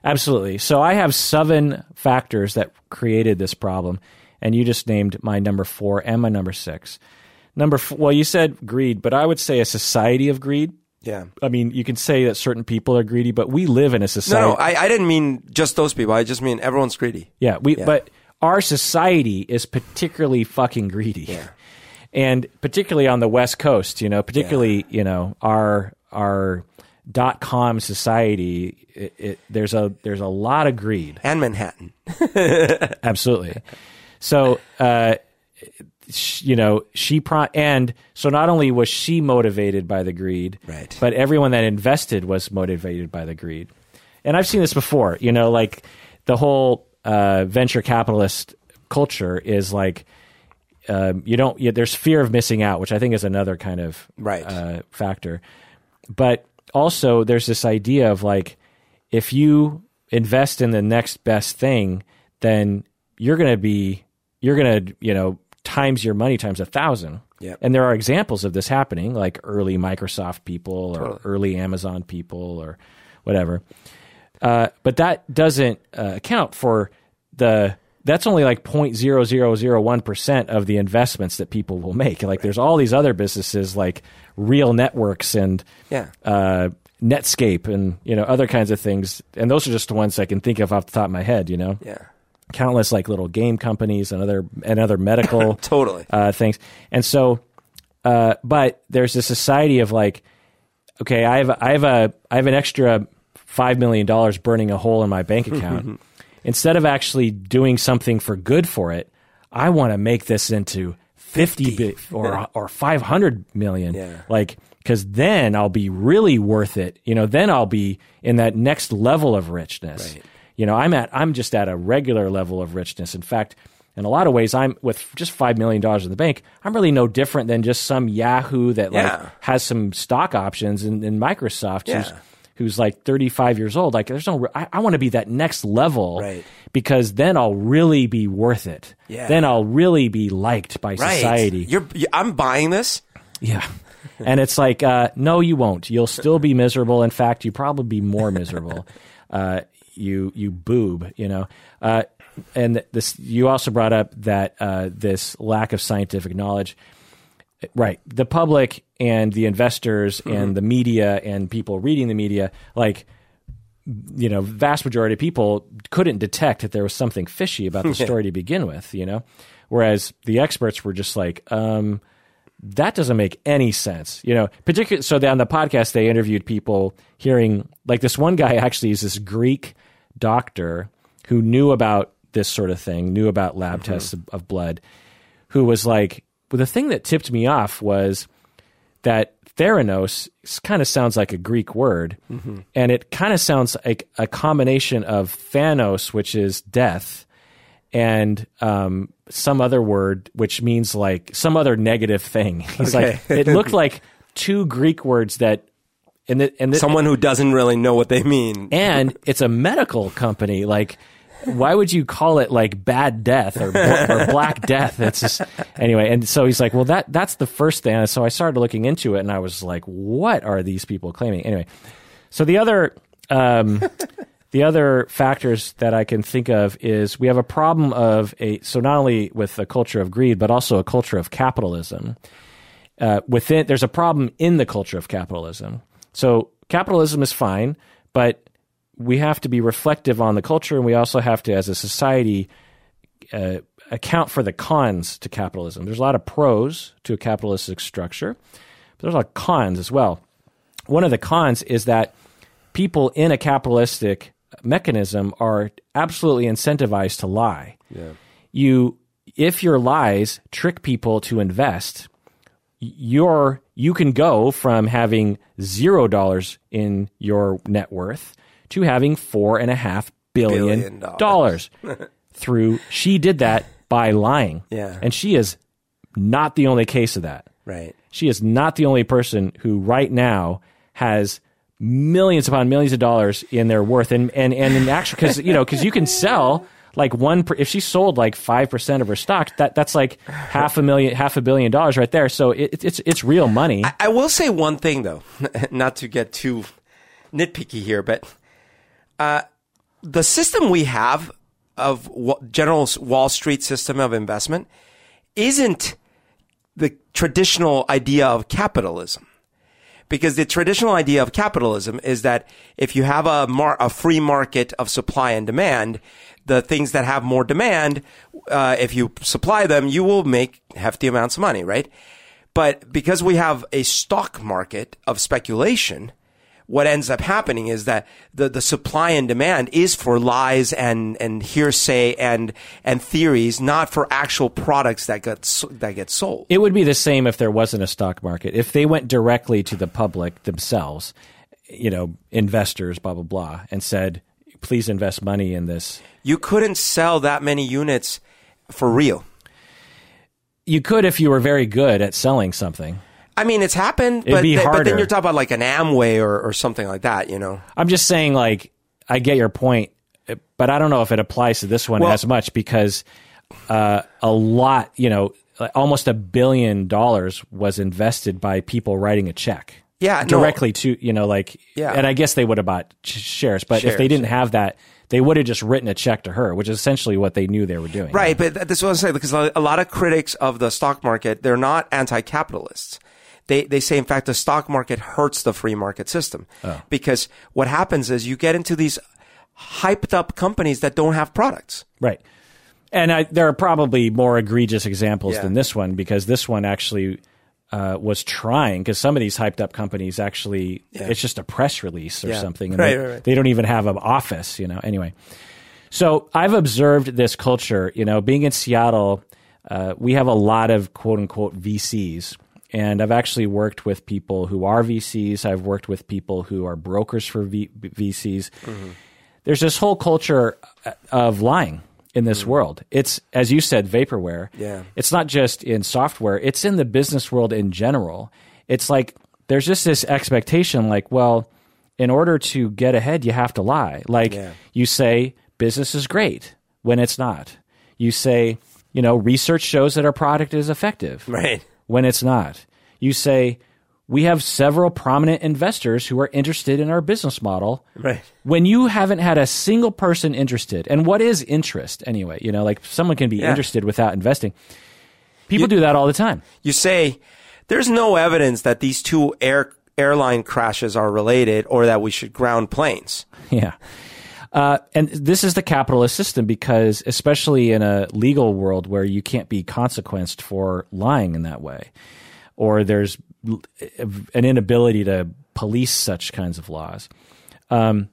[SPEAKER 1] Absolutely. So I have seven factors that created this problem, and you just named my number four and my number six. Number four, well, you said greed, but I would say a society of greed.
[SPEAKER 2] Yeah.
[SPEAKER 1] I mean, you can say that certain people are greedy, but we live in a society.
[SPEAKER 2] no, I, I didn't mean just those people. I just mean everyone's greedy.
[SPEAKER 1] yeah, we. But our society is particularly fucking greedy,
[SPEAKER 2] Yeah. <laughs>
[SPEAKER 1] and particularly on the West Coast. You know, particularly you know our our dot com society. It, it, there's a there's a lot of greed.
[SPEAKER 2] And Manhattan. <laughs>
[SPEAKER 1] Absolutely. So, uh, you know, she pro- and so not only was she motivated by the greed,
[SPEAKER 2] Right.
[SPEAKER 1] but everyone that invested was motivated by the greed. And I've seen this before. You know, like the whole uh, venture capitalist culture is like um, you don't. You, there's fear of missing out, which I think is another kind of
[SPEAKER 2] Right.
[SPEAKER 1] uh, factor. But also, there's this idea of like if you invest in the next best thing, then you're going to be you're going to you know times your money times a thousand.
[SPEAKER 2] Yep.
[SPEAKER 1] And there are examples of this happening, like early Microsoft people or early Amazon people or whatever. Uh, but that doesn't uh, account for the. That's only like 0.0001 percent of the investments that people will make. Like there's all these other businesses like Real Networks and
[SPEAKER 2] Yeah.
[SPEAKER 1] uh, Netscape and you know other kinds of things. And those are just the ones I can think of off the top of my head. You know,
[SPEAKER 2] Yeah.
[SPEAKER 1] Countless like little game companies and other and other medical <laughs>
[SPEAKER 2] Totally.
[SPEAKER 1] uh, things. And so uh, but there's a society of like, okay, I have I have a I have an extra five million dollars burning a hole in my bank <laughs> account. Instead of actually doing something for good for it, I want to make this into fifty bi- or or five hundred million.
[SPEAKER 2] Yeah.
[SPEAKER 1] Like because then I'll be really worth it. You know, then I'll be in that next level of richness.
[SPEAKER 2] Right.
[SPEAKER 1] You know, I'm at I'm just at a regular level of richness. In fact, in a lot of ways, I'm with just five million dollars in the bank. I'm really no different than just some Yahoo that like
[SPEAKER 2] Yeah.
[SPEAKER 1] has some stock options in, in Microsoft. Who's,
[SPEAKER 2] Yeah.
[SPEAKER 1] who's like 35 years old. Like, there's no. I, I want to be that next level,
[SPEAKER 2] Right.
[SPEAKER 1] Because then I'll really be worth it.
[SPEAKER 2] Yeah.
[SPEAKER 1] Then I'll really be liked by
[SPEAKER 2] Right.
[SPEAKER 1] society.
[SPEAKER 2] You're, I'm buying this.
[SPEAKER 1] Yeah. and it's like, uh, no, you won't. You'll still be miserable. In fact, you probably be more miserable. <laughs> uh, you you boob, you know. Uh, and this, you also brought up that uh, this lack of scientific knowledge. Right, the public and the investors and the media and people reading the media, like you know, vast majority of people couldn't detect that there was something fishy about the <laughs> story to begin with, you know? Whereas the experts were just like, um, that doesn't make any sense, you know. Particularly, so on the podcast they interviewed people hearing like this one guy actually is this Greek doctor who knew about this sort of thing, knew about lab tests of, of blood, who was like, well, the thing that tipped me off was that Theranos kind of sounds like a Greek word, and it kind of sounds like a combination of Thanos, which is death, and um, some other word which means like some other negative thing. <laughs> He's like, it looked like two Greek words that, and the, and the,
[SPEAKER 2] Someone who doesn't really know what they mean.
[SPEAKER 1] and it's a medical company. Like, why would you call it like bad death or, or black <laughs> death? It's just anyway. And so he's like, well, that that's the first thing. And so I started looking into it, and I was like, what are these people claiming? Anyway, so the other. Um, <laughs> the other factors that I can think of is we have a problem of a so not only with a culture of greed but also a culture of capitalism. Uh, within there's a problem in the culture of capitalism. So capitalism is fine, but we have to be reflective on the culture, and we also have to, as a society, uh, account for the cons to capitalism. There's a lot of pros to a capitalistic structure, but there's a lot of cons as well. One of the cons is that people in a capitalistic mechanism are absolutely incentivized to lie. You, if your lies trick people to invest, you're you can go from having zero dollars in your net worth to having four and a half billion
[SPEAKER 2] Billion
[SPEAKER 1] dollars <laughs> through she did that by lying
[SPEAKER 2] Yeah.
[SPEAKER 1] and she is not the only case of that
[SPEAKER 2] Right.
[SPEAKER 1] she is not the only person who right now has millions upon millions of dollars in their worth and and and in actual because you know because you can sell like one if she sold like five percent of her stock that that's like half a million half a billion dollars right there so it, it's it's real money
[SPEAKER 2] I will say one thing though, <laughs> not to get too nitpicky here, but uh, the system we have of general Wall Street system of investment isn't the traditional idea of capitalism. Because the traditional idea of capitalism is that if you have a, mar- a free market of supply and demand, the things that have more demand, uh, if you supply them, you will make hefty amounts of money, right? But because we have a stock market of speculation, what ends up happening is that the, the supply and demand is for lies and, and hearsay and, and theories, not for actual products that get, that get sold.
[SPEAKER 1] it would be the same if there wasn't a stock market if they went directly to the public themselves you know investors blah blah blah and said please invest money in this
[SPEAKER 2] You couldn't sell that many units for real.
[SPEAKER 1] you could if you were very good at selling something
[SPEAKER 2] I mean, it's happened,
[SPEAKER 1] It'd
[SPEAKER 2] but,
[SPEAKER 1] be
[SPEAKER 2] th- but then you're talking about like an Amway or, or something like that, you know?
[SPEAKER 1] I'm just saying, like, I get your point, but I don't know if it applies to this one
[SPEAKER 2] Well-
[SPEAKER 1] as much because uh, a lot, you know, like almost a billion dollars was invested by people writing a check.
[SPEAKER 2] Yeah, no.
[SPEAKER 1] directly to you know, like,
[SPEAKER 2] Yeah.
[SPEAKER 1] and I guess they would have bought shares, but if they didn't have that, they would have just written a check to her, which is essentially what they knew they were doing.
[SPEAKER 2] Right, but th- this is what I'm saying because a lot of critics of the stock market, they're not anti-capitalists. They they say in fact the stock market hurts the free market system oh. because what happens is you get into these hyped up companies that don't have products.
[SPEAKER 1] Right. And I, there are probably more egregious examples
[SPEAKER 2] Yeah.
[SPEAKER 1] than this one because this one actually uh, was trying because some of these hyped up companies actually it's just a press release or
[SPEAKER 2] Yeah.
[SPEAKER 1] something, and
[SPEAKER 2] Right,
[SPEAKER 1] they,
[SPEAKER 2] right, right.
[SPEAKER 1] they don't even have an office, you know. Anyway, so I've observed this culture. You know, being in Seattle, uh, we have a lot of quote unquote VCs. And I've actually worked with people who are VCs. I've worked with people who are brokers for v- VCs. There's this whole culture uh, of lying in this mm. world. It's, as you said, vaporware.
[SPEAKER 2] Yeah.
[SPEAKER 1] It's not just in software, it's in the business world in general. It's like there's just this expectation like, well, in order to get ahead, you have to lie. Like
[SPEAKER 2] Yeah.
[SPEAKER 1] you say, business is great when it's not. You say, you know, research shows that our product is effective
[SPEAKER 2] Right.
[SPEAKER 1] when it's not. You say, we have several prominent investors who are interested in our business model
[SPEAKER 2] Right.
[SPEAKER 1] when you haven't had a single person interested. And what is interest anyway? You know, like someone can be
[SPEAKER 2] Yeah.
[SPEAKER 1] interested without investing. People do that all the time.
[SPEAKER 2] You say there's no evidence that these two air airline crashes are related or that we should ground planes.
[SPEAKER 1] Yeah. Uh, and this is the capitalist system because, especially in a legal world where you can't be consequenced for lying in that way, or there's an inability to police such kinds of laws, um,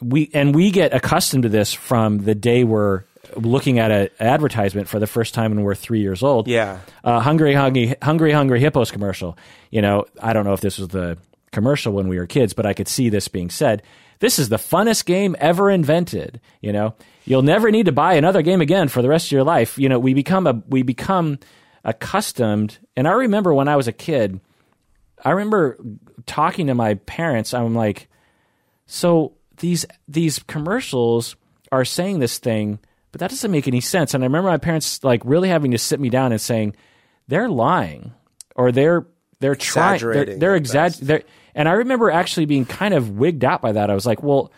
[SPEAKER 1] we and we get accustomed to this from the day we're looking at an advertisement for the first time when we're three years old.
[SPEAKER 2] Yeah.
[SPEAKER 1] uh, hungry, hungry, hungry, hungry hippos commercial. You know, I don't know if this was the commercial when we were kids, but I could see this being said. This is the funnest game ever invented. You know, you'll never need to buy another game again for the rest of your life. You know, we become a we become accustomed. And I remember when I was a kid, I remember talking to my parents. I'm like, so these these commercials are saying this thing, but that doesn't make any sense. And I remember my parents like really having to sit me down and saying, they're lying or they're they're trying they're, they're exaggerating. And I remember actually being kind of wigged out by that. I was like, well,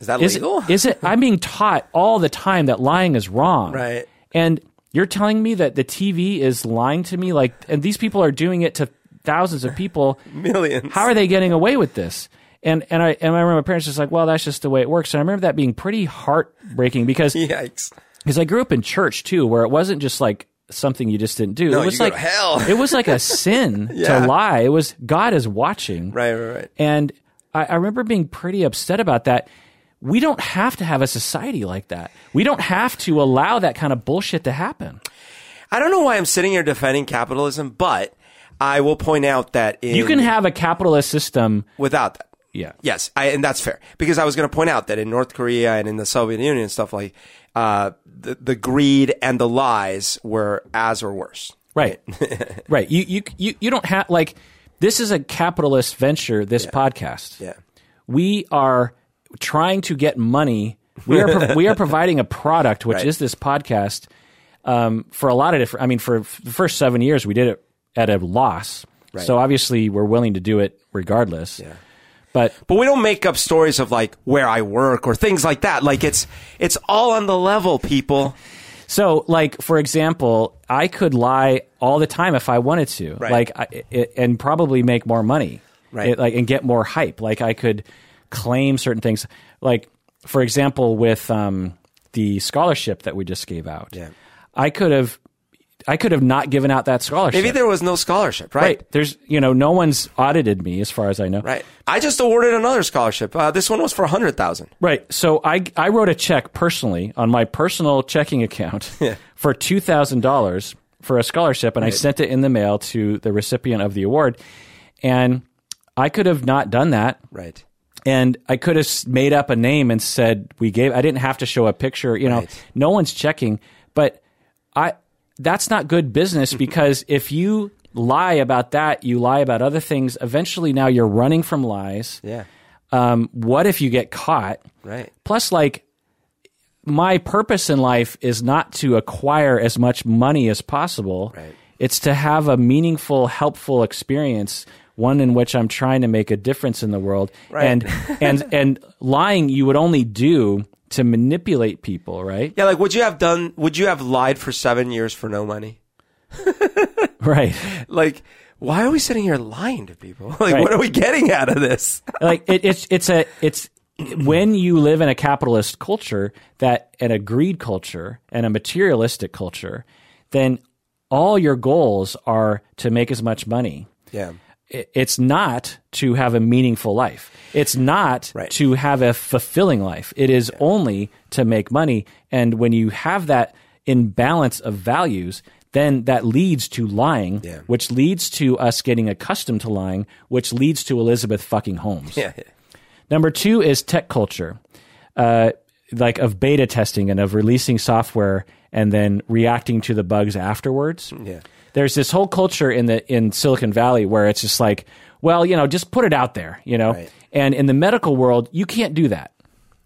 [SPEAKER 2] Is that
[SPEAKER 1] is
[SPEAKER 2] legal?
[SPEAKER 1] it, is it? I'm being taught all the time that lying is wrong.
[SPEAKER 2] Right.
[SPEAKER 1] And you're telling me that the TV is lying to me, like, and these people are doing it to thousands of people. <laughs>
[SPEAKER 2] Millions.
[SPEAKER 1] How are they getting away with this? And and I and I remember my parents just like, well, that's just the way it works. And I remember that being pretty heartbreaking because
[SPEAKER 2] Yikes.
[SPEAKER 1] because I grew up in church too, where it wasn't just like something you just didn't do.
[SPEAKER 2] No,
[SPEAKER 1] it was like
[SPEAKER 2] hell.
[SPEAKER 1] it was like a <laughs> sin
[SPEAKER 2] Yeah.
[SPEAKER 1] to lie. It was God is watching.
[SPEAKER 2] Right, right, right.
[SPEAKER 1] And I, I remember being pretty upset about that. We don't have to have a society like that. We don't have to allow that kind of bullshit to happen.
[SPEAKER 2] I don't know why I'm sitting here defending capitalism, but I will point out that in,
[SPEAKER 1] You can have a capitalist system.
[SPEAKER 2] without that.
[SPEAKER 1] Yeah.
[SPEAKER 2] Yes, I, and that's fair because I was going to point out that in North Korea and in the Soviet Union and stuff like uh, the the greed and the lies were as or worse.
[SPEAKER 1] Right. <laughs> right. You, you, you, you don't have, like, this is a capitalist venture, this podcast.
[SPEAKER 2] Yeah.
[SPEAKER 1] We are trying to get money. We are, pro- <laughs> we are providing a product, which
[SPEAKER 2] Right.
[SPEAKER 1] is this podcast, um, for a lot of different, I mean, for f- the first seven years, we did it at a loss. So obviously, we're willing to do it regardless.
[SPEAKER 2] Yeah.
[SPEAKER 1] But
[SPEAKER 2] But we don't make up stories of like where I work or things like that. Like it's it's all on the level, people.
[SPEAKER 1] So, like for example, I could lie all the time if I wanted to,
[SPEAKER 2] Right.
[SPEAKER 1] like, I, it, and probably make more money,
[SPEAKER 2] Right.
[SPEAKER 1] It- like, and get more hype. Like, I could claim certain things, like for example, with um, the scholarship that we just gave out.
[SPEAKER 2] Yeah.
[SPEAKER 1] I could have, I could have not given out that scholarship.
[SPEAKER 2] Maybe there was no scholarship, right?
[SPEAKER 1] right? There's, you know, no one's audited me as far as I know.
[SPEAKER 2] Right. I just awarded another scholarship. Uh, this one was for a hundred thousand.
[SPEAKER 1] Right. So I I wrote a check personally on my personal checking account <laughs> for two thousand dollars for a scholarship, and I sent it in the mail to the recipient of the award. And I could have not done that,
[SPEAKER 2] Right.
[SPEAKER 1] and I could have made up a name and said we gave. I didn't have to show a picture. You know,
[SPEAKER 2] Right.
[SPEAKER 1] no one's checking, but I. That's not good business <laughs> because if you lie about that, you lie about other things. Eventually, now you're running from lies.
[SPEAKER 2] Yeah.
[SPEAKER 1] Um, what if you get caught?
[SPEAKER 2] Right.
[SPEAKER 1] Plus, like, my purpose in life is not to acquire as much money as possible.
[SPEAKER 2] Right.
[SPEAKER 1] It's to have a meaningful, helpful experience, one in which I'm trying to make a difference in the world.
[SPEAKER 2] Right.
[SPEAKER 1] And and and <laughs> lying you would only do to manipulate people, right?
[SPEAKER 2] Yeah. Like, would you have done? Would you have lied for seven years for no money? <laughs>
[SPEAKER 1] Right.
[SPEAKER 2] Like, why are we sitting here lying to people? <laughs> Like,
[SPEAKER 1] Right.
[SPEAKER 2] what are we getting out of this? <laughs>
[SPEAKER 1] like it, it's it's a it's when you live in a capitalist culture that and a greed culture and a materialistic culture, then all your goals are to make as much money.
[SPEAKER 2] Yeah.
[SPEAKER 1] It's not to have a meaningful life. It's not
[SPEAKER 2] Right.
[SPEAKER 1] to have a fulfilling life. It is only to make money. And when you have that imbalance of values, then that leads to lying,
[SPEAKER 2] Yeah.
[SPEAKER 1] which leads to us getting accustomed to lying, which leads to Elizabeth fucking Holmes. <laughs>
[SPEAKER 2] Yeah.
[SPEAKER 1] Number two is tech culture, uh, like of beta testing and of releasing software and then reacting to the bugs afterwards.
[SPEAKER 2] Yeah.
[SPEAKER 1] There's this whole culture in the in Silicon Valley where it's just like, well, you know, just put it out there, you know.
[SPEAKER 2] Right.
[SPEAKER 1] And in the medical world, you can't do that.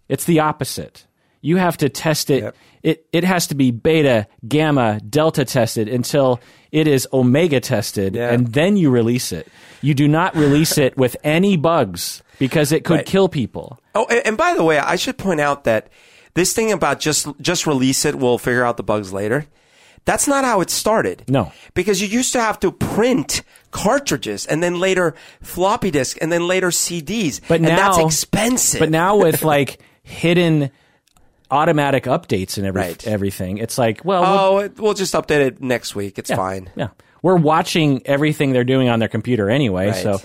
[SPEAKER 1] It's the opposite. You have to test it.
[SPEAKER 2] Yep.
[SPEAKER 1] It it has to be beta, gamma, delta tested until it is omega tested,
[SPEAKER 2] Yeah.
[SPEAKER 1] and then you release it. You do not release it with any bugs because it could
[SPEAKER 2] Right.
[SPEAKER 1] kill people.
[SPEAKER 2] Oh, and, and by the way, I should point out that this thing about just just release it, we'll figure out the bugs later. That's not how it started.
[SPEAKER 1] No.
[SPEAKER 2] Because you used to have to print cartridges and then later floppy disk and then later CDs.
[SPEAKER 1] But
[SPEAKER 2] and
[SPEAKER 1] now
[SPEAKER 2] that's expensive.
[SPEAKER 1] But now with <laughs> like hidden automatic updates and every,
[SPEAKER 2] Right.
[SPEAKER 1] everything, it's like, well, we'll-
[SPEAKER 2] oh, we'll just update it next week. It's fine.
[SPEAKER 1] Yeah. We're watching everything they're doing on their computer anyway.
[SPEAKER 2] Right.
[SPEAKER 1] So,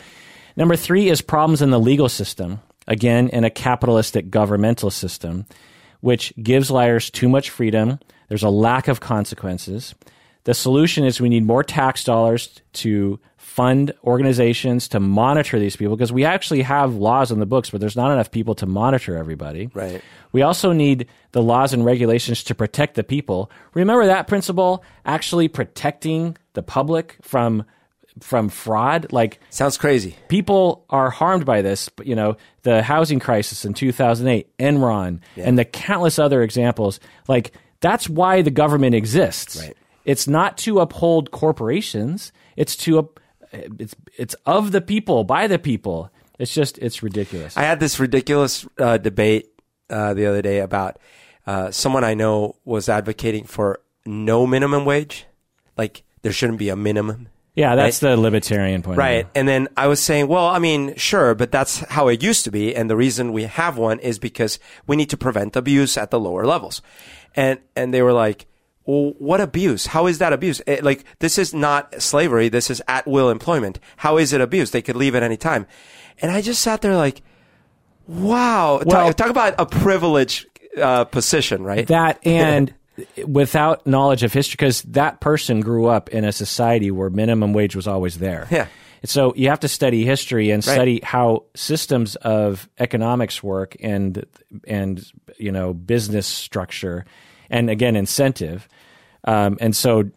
[SPEAKER 1] number three is problems in the legal system. Again, in a capitalistic governmental system, which gives liars too much freedom. There's a lack of consequences. The solution is we need more tax dollars to fund organizations to monitor these people because we actually have laws in the books, but there's not enough people to monitor everybody.
[SPEAKER 2] Right.
[SPEAKER 1] We also need the laws and regulations to protect the people. Remember that principle actually protecting the public from from fraud like
[SPEAKER 2] Sounds crazy.
[SPEAKER 1] people are harmed by this but you know the housing crisis in 2008 enron and the countless other examples like that's why the government exists
[SPEAKER 2] Right.
[SPEAKER 1] it's not to uphold corporations it's to up- it's it's of the people by the people it's just it's ridiculous
[SPEAKER 2] I had this ridiculous uh, debate uh, the other day about uh, someone I know was advocating for no minimum wage, like there shouldn't be a minimum.
[SPEAKER 1] yeah that's the libertarian point of
[SPEAKER 2] Right. And then I was saying, well, I mean, sure, but that's how it used to be. And the reason we have one is because we need to prevent abuse at the lower levels. And, and they were like, well, what abuse? How is that abuse? Eh, like, this is not slavery. This is at will employment. How is it abuse? They could leave at any time. And I just sat there like, wow.
[SPEAKER 1] Well-
[SPEAKER 2] talk, talk about a privileged uh, position, right?
[SPEAKER 1] that <laughs> and without knowledge of history because that person grew up in a society where minimum wage was always there
[SPEAKER 2] Yeah.
[SPEAKER 1] so you have to study history and study how systems of economics work and and you know business structure and again incentive um, and so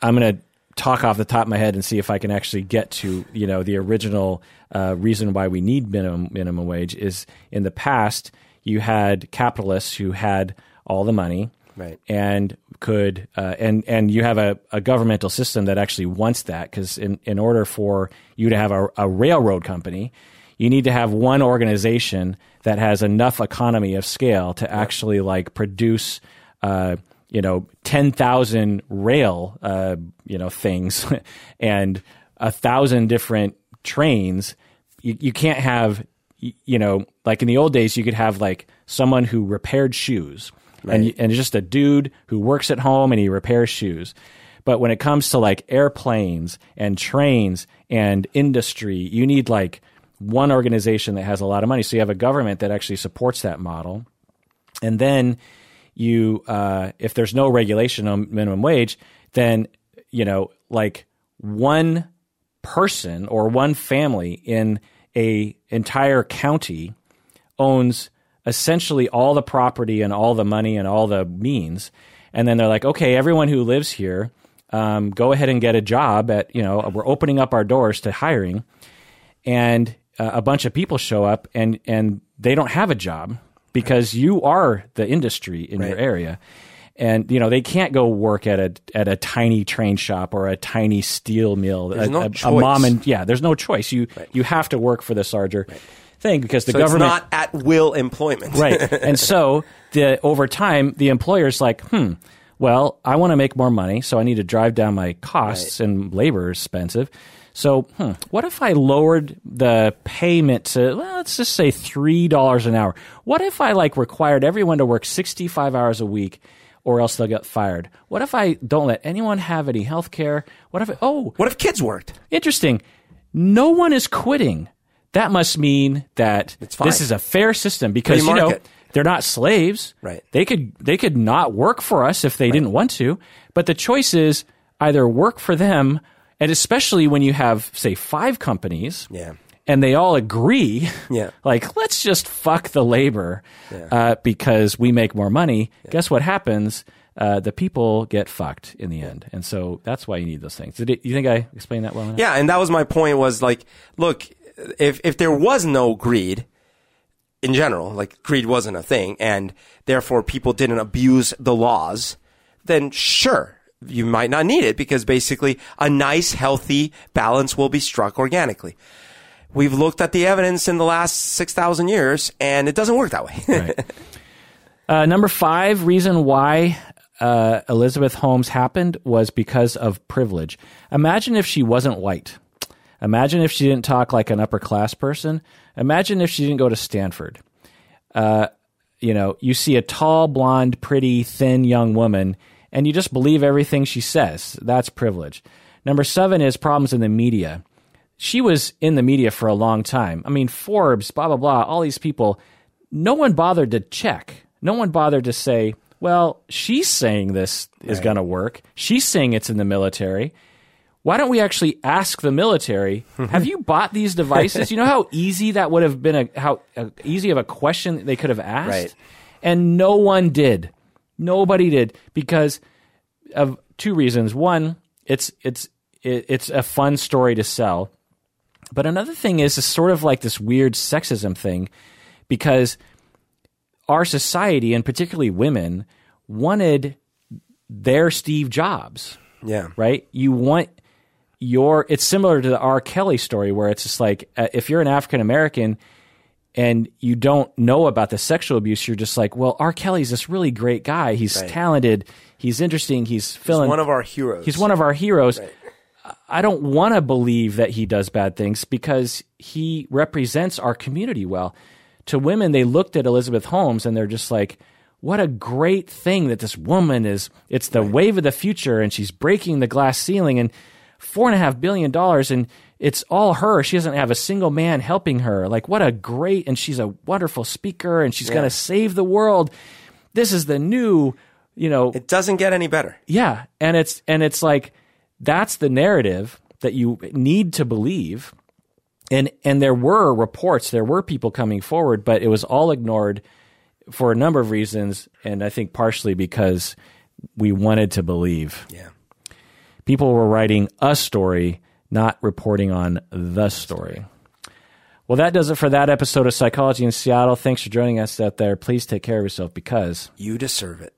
[SPEAKER 1] I'm going to talk off the top of my head and see if i can actually get to you know the original uh, reason why we need minimum minimum wage is in the past you had capitalists who had all the money
[SPEAKER 2] Right.
[SPEAKER 1] and could uh, and and you have a, a governmental system that actually wants that because in, in order for you to have a, a railroad company you need to have one organization that has enough economy of scale to actually like produce uh, you know 10,000 rail uh, you know things <laughs> and a thousand different trains. You, you can't have you know like in the old days you could have like someone who repaired shoes and and just a dude who works at home and he repairs shoes. But when it comes to like airplanes and trains and industry, you need like one organization that has a lot of money. So you have a government that actually supports that model, and then you, uh, if there's no regulation on minimum wage, then you know like one person or one family in a entire county owns essentially all the property and all the money and all the means. And then they're like, okay, everyone who lives here, um, go ahead and get a job at, you know, we're opening up our doors to hiring. And uh, a bunch of people show up and, and they don't have a job because you are the industry in your area. And you know they can't go work at a at a tiny train shop or a tiny steel mill.
[SPEAKER 2] There's
[SPEAKER 1] a,
[SPEAKER 2] no
[SPEAKER 1] a- a mom and yeah, there's no choice. You you have to work for this larger thing because the
[SPEAKER 2] so
[SPEAKER 1] government
[SPEAKER 2] it's not at will employment.
[SPEAKER 1] right. <laughs> And so the over time, the employer's like, hmm, well, I want to make more money, so I need to drive down my costs, and labor is expensive. So, hmm, what if I lowered the payment to well, let's just say three dollars an hour? What if I like required everyone to work sixty five hours a week? or else they'll get fired. What if I don't let anyone have any health care? What if, oh,
[SPEAKER 2] What if kids worked?
[SPEAKER 1] interesting. No one is quitting. That must mean that this is a fair system because you know they're not slaves.
[SPEAKER 2] Right.
[SPEAKER 1] They could they could not work for us if they didn't want to. But the choice is either work for them, and especially when you have say five companies.
[SPEAKER 2] Yeah.
[SPEAKER 1] And they all agree,
[SPEAKER 2] Yeah. <laughs>
[SPEAKER 1] like let's just fuck the labor uh, because we make more money. Guess what happens? Uh, the people get fucked in the end, and so that's why you need those things. Did it, you think I explained that well enough?
[SPEAKER 2] Yeah, and that was my point was like, look, if if there was no greed in general, like greed wasn't a thing and therefore people didn't abuse the laws, then sure, you might not need it because basically a nice healthy balance will be struck organically. We've looked at the evidence in the last 6,000 years and it doesn't work that way.
[SPEAKER 1] Right. <laughs> Uh, number five reason why uh, Elizabeth Holmes happened was because of privilege. Imagine if she wasn't white. Imagine if she didn't talk like an upper class person. Imagine if she didn't go to Stanford. Uh, you know, you see a tall, blonde, pretty, thin young woman, and you just believe everything she says. That's privilege. Number seven is problems in the media. She was in the media for a long time. I mean, Forbes, blah, blah, blah, all these people. No one bothered to check. No one bothered to say, well, she's saying this is going to work. She's saying it's in the military. Why don't we actually ask the military? <laughs> have you bought these devices? You know how easy that would have been a how easy of a question they could have asked,
[SPEAKER 2] Right.
[SPEAKER 1] and no one did. Nobody did because of two reasons. One, it's it's it's a fun story to sell, but another thing is it's sort of like this weird sexism thing because our society and particularly women wanted their Steve Jobs
[SPEAKER 2] yeah.
[SPEAKER 1] right? You want your. It's similar to the R. Kelly story, where it's just like uh, if you're an African American and you don't know about the sexual abuse, you're just like, well, R. Kelly's this really great guy. He's talented. He's interesting. He's filling.
[SPEAKER 2] One of our heroes.
[SPEAKER 1] He's one of our heroes. I don't want to believe that he does bad things because he represents our community well. To women, they looked at Elizabeth Holmes and they're just like, what a great thing that this woman is. It's the wave of the future and she's breaking the glass ceiling and four and a half billion dollars and it's all her. She doesn't have a single man helping her. Like, what a great, and she's a wonderful speaker and she's going to save the world. This is the new, you know,
[SPEAKER 2] It doesn't get any better.
[SPEAKER 1] yeah, and it's and it's like that's the narrative that you need to believe. And and there were reports, there were people coming forward, but it was all ignored for a number of reasons, and I think partially because we wanted to believe.
[SPEAKER 2] Yeah.
[SPEAKER 1] People were writing a story, not reporting on the story. Well, that does it for that episode of Psychology in Seattle. Thanks for joining us out there. Please take care of yourself because
[SPEAKER 2] You deserve it.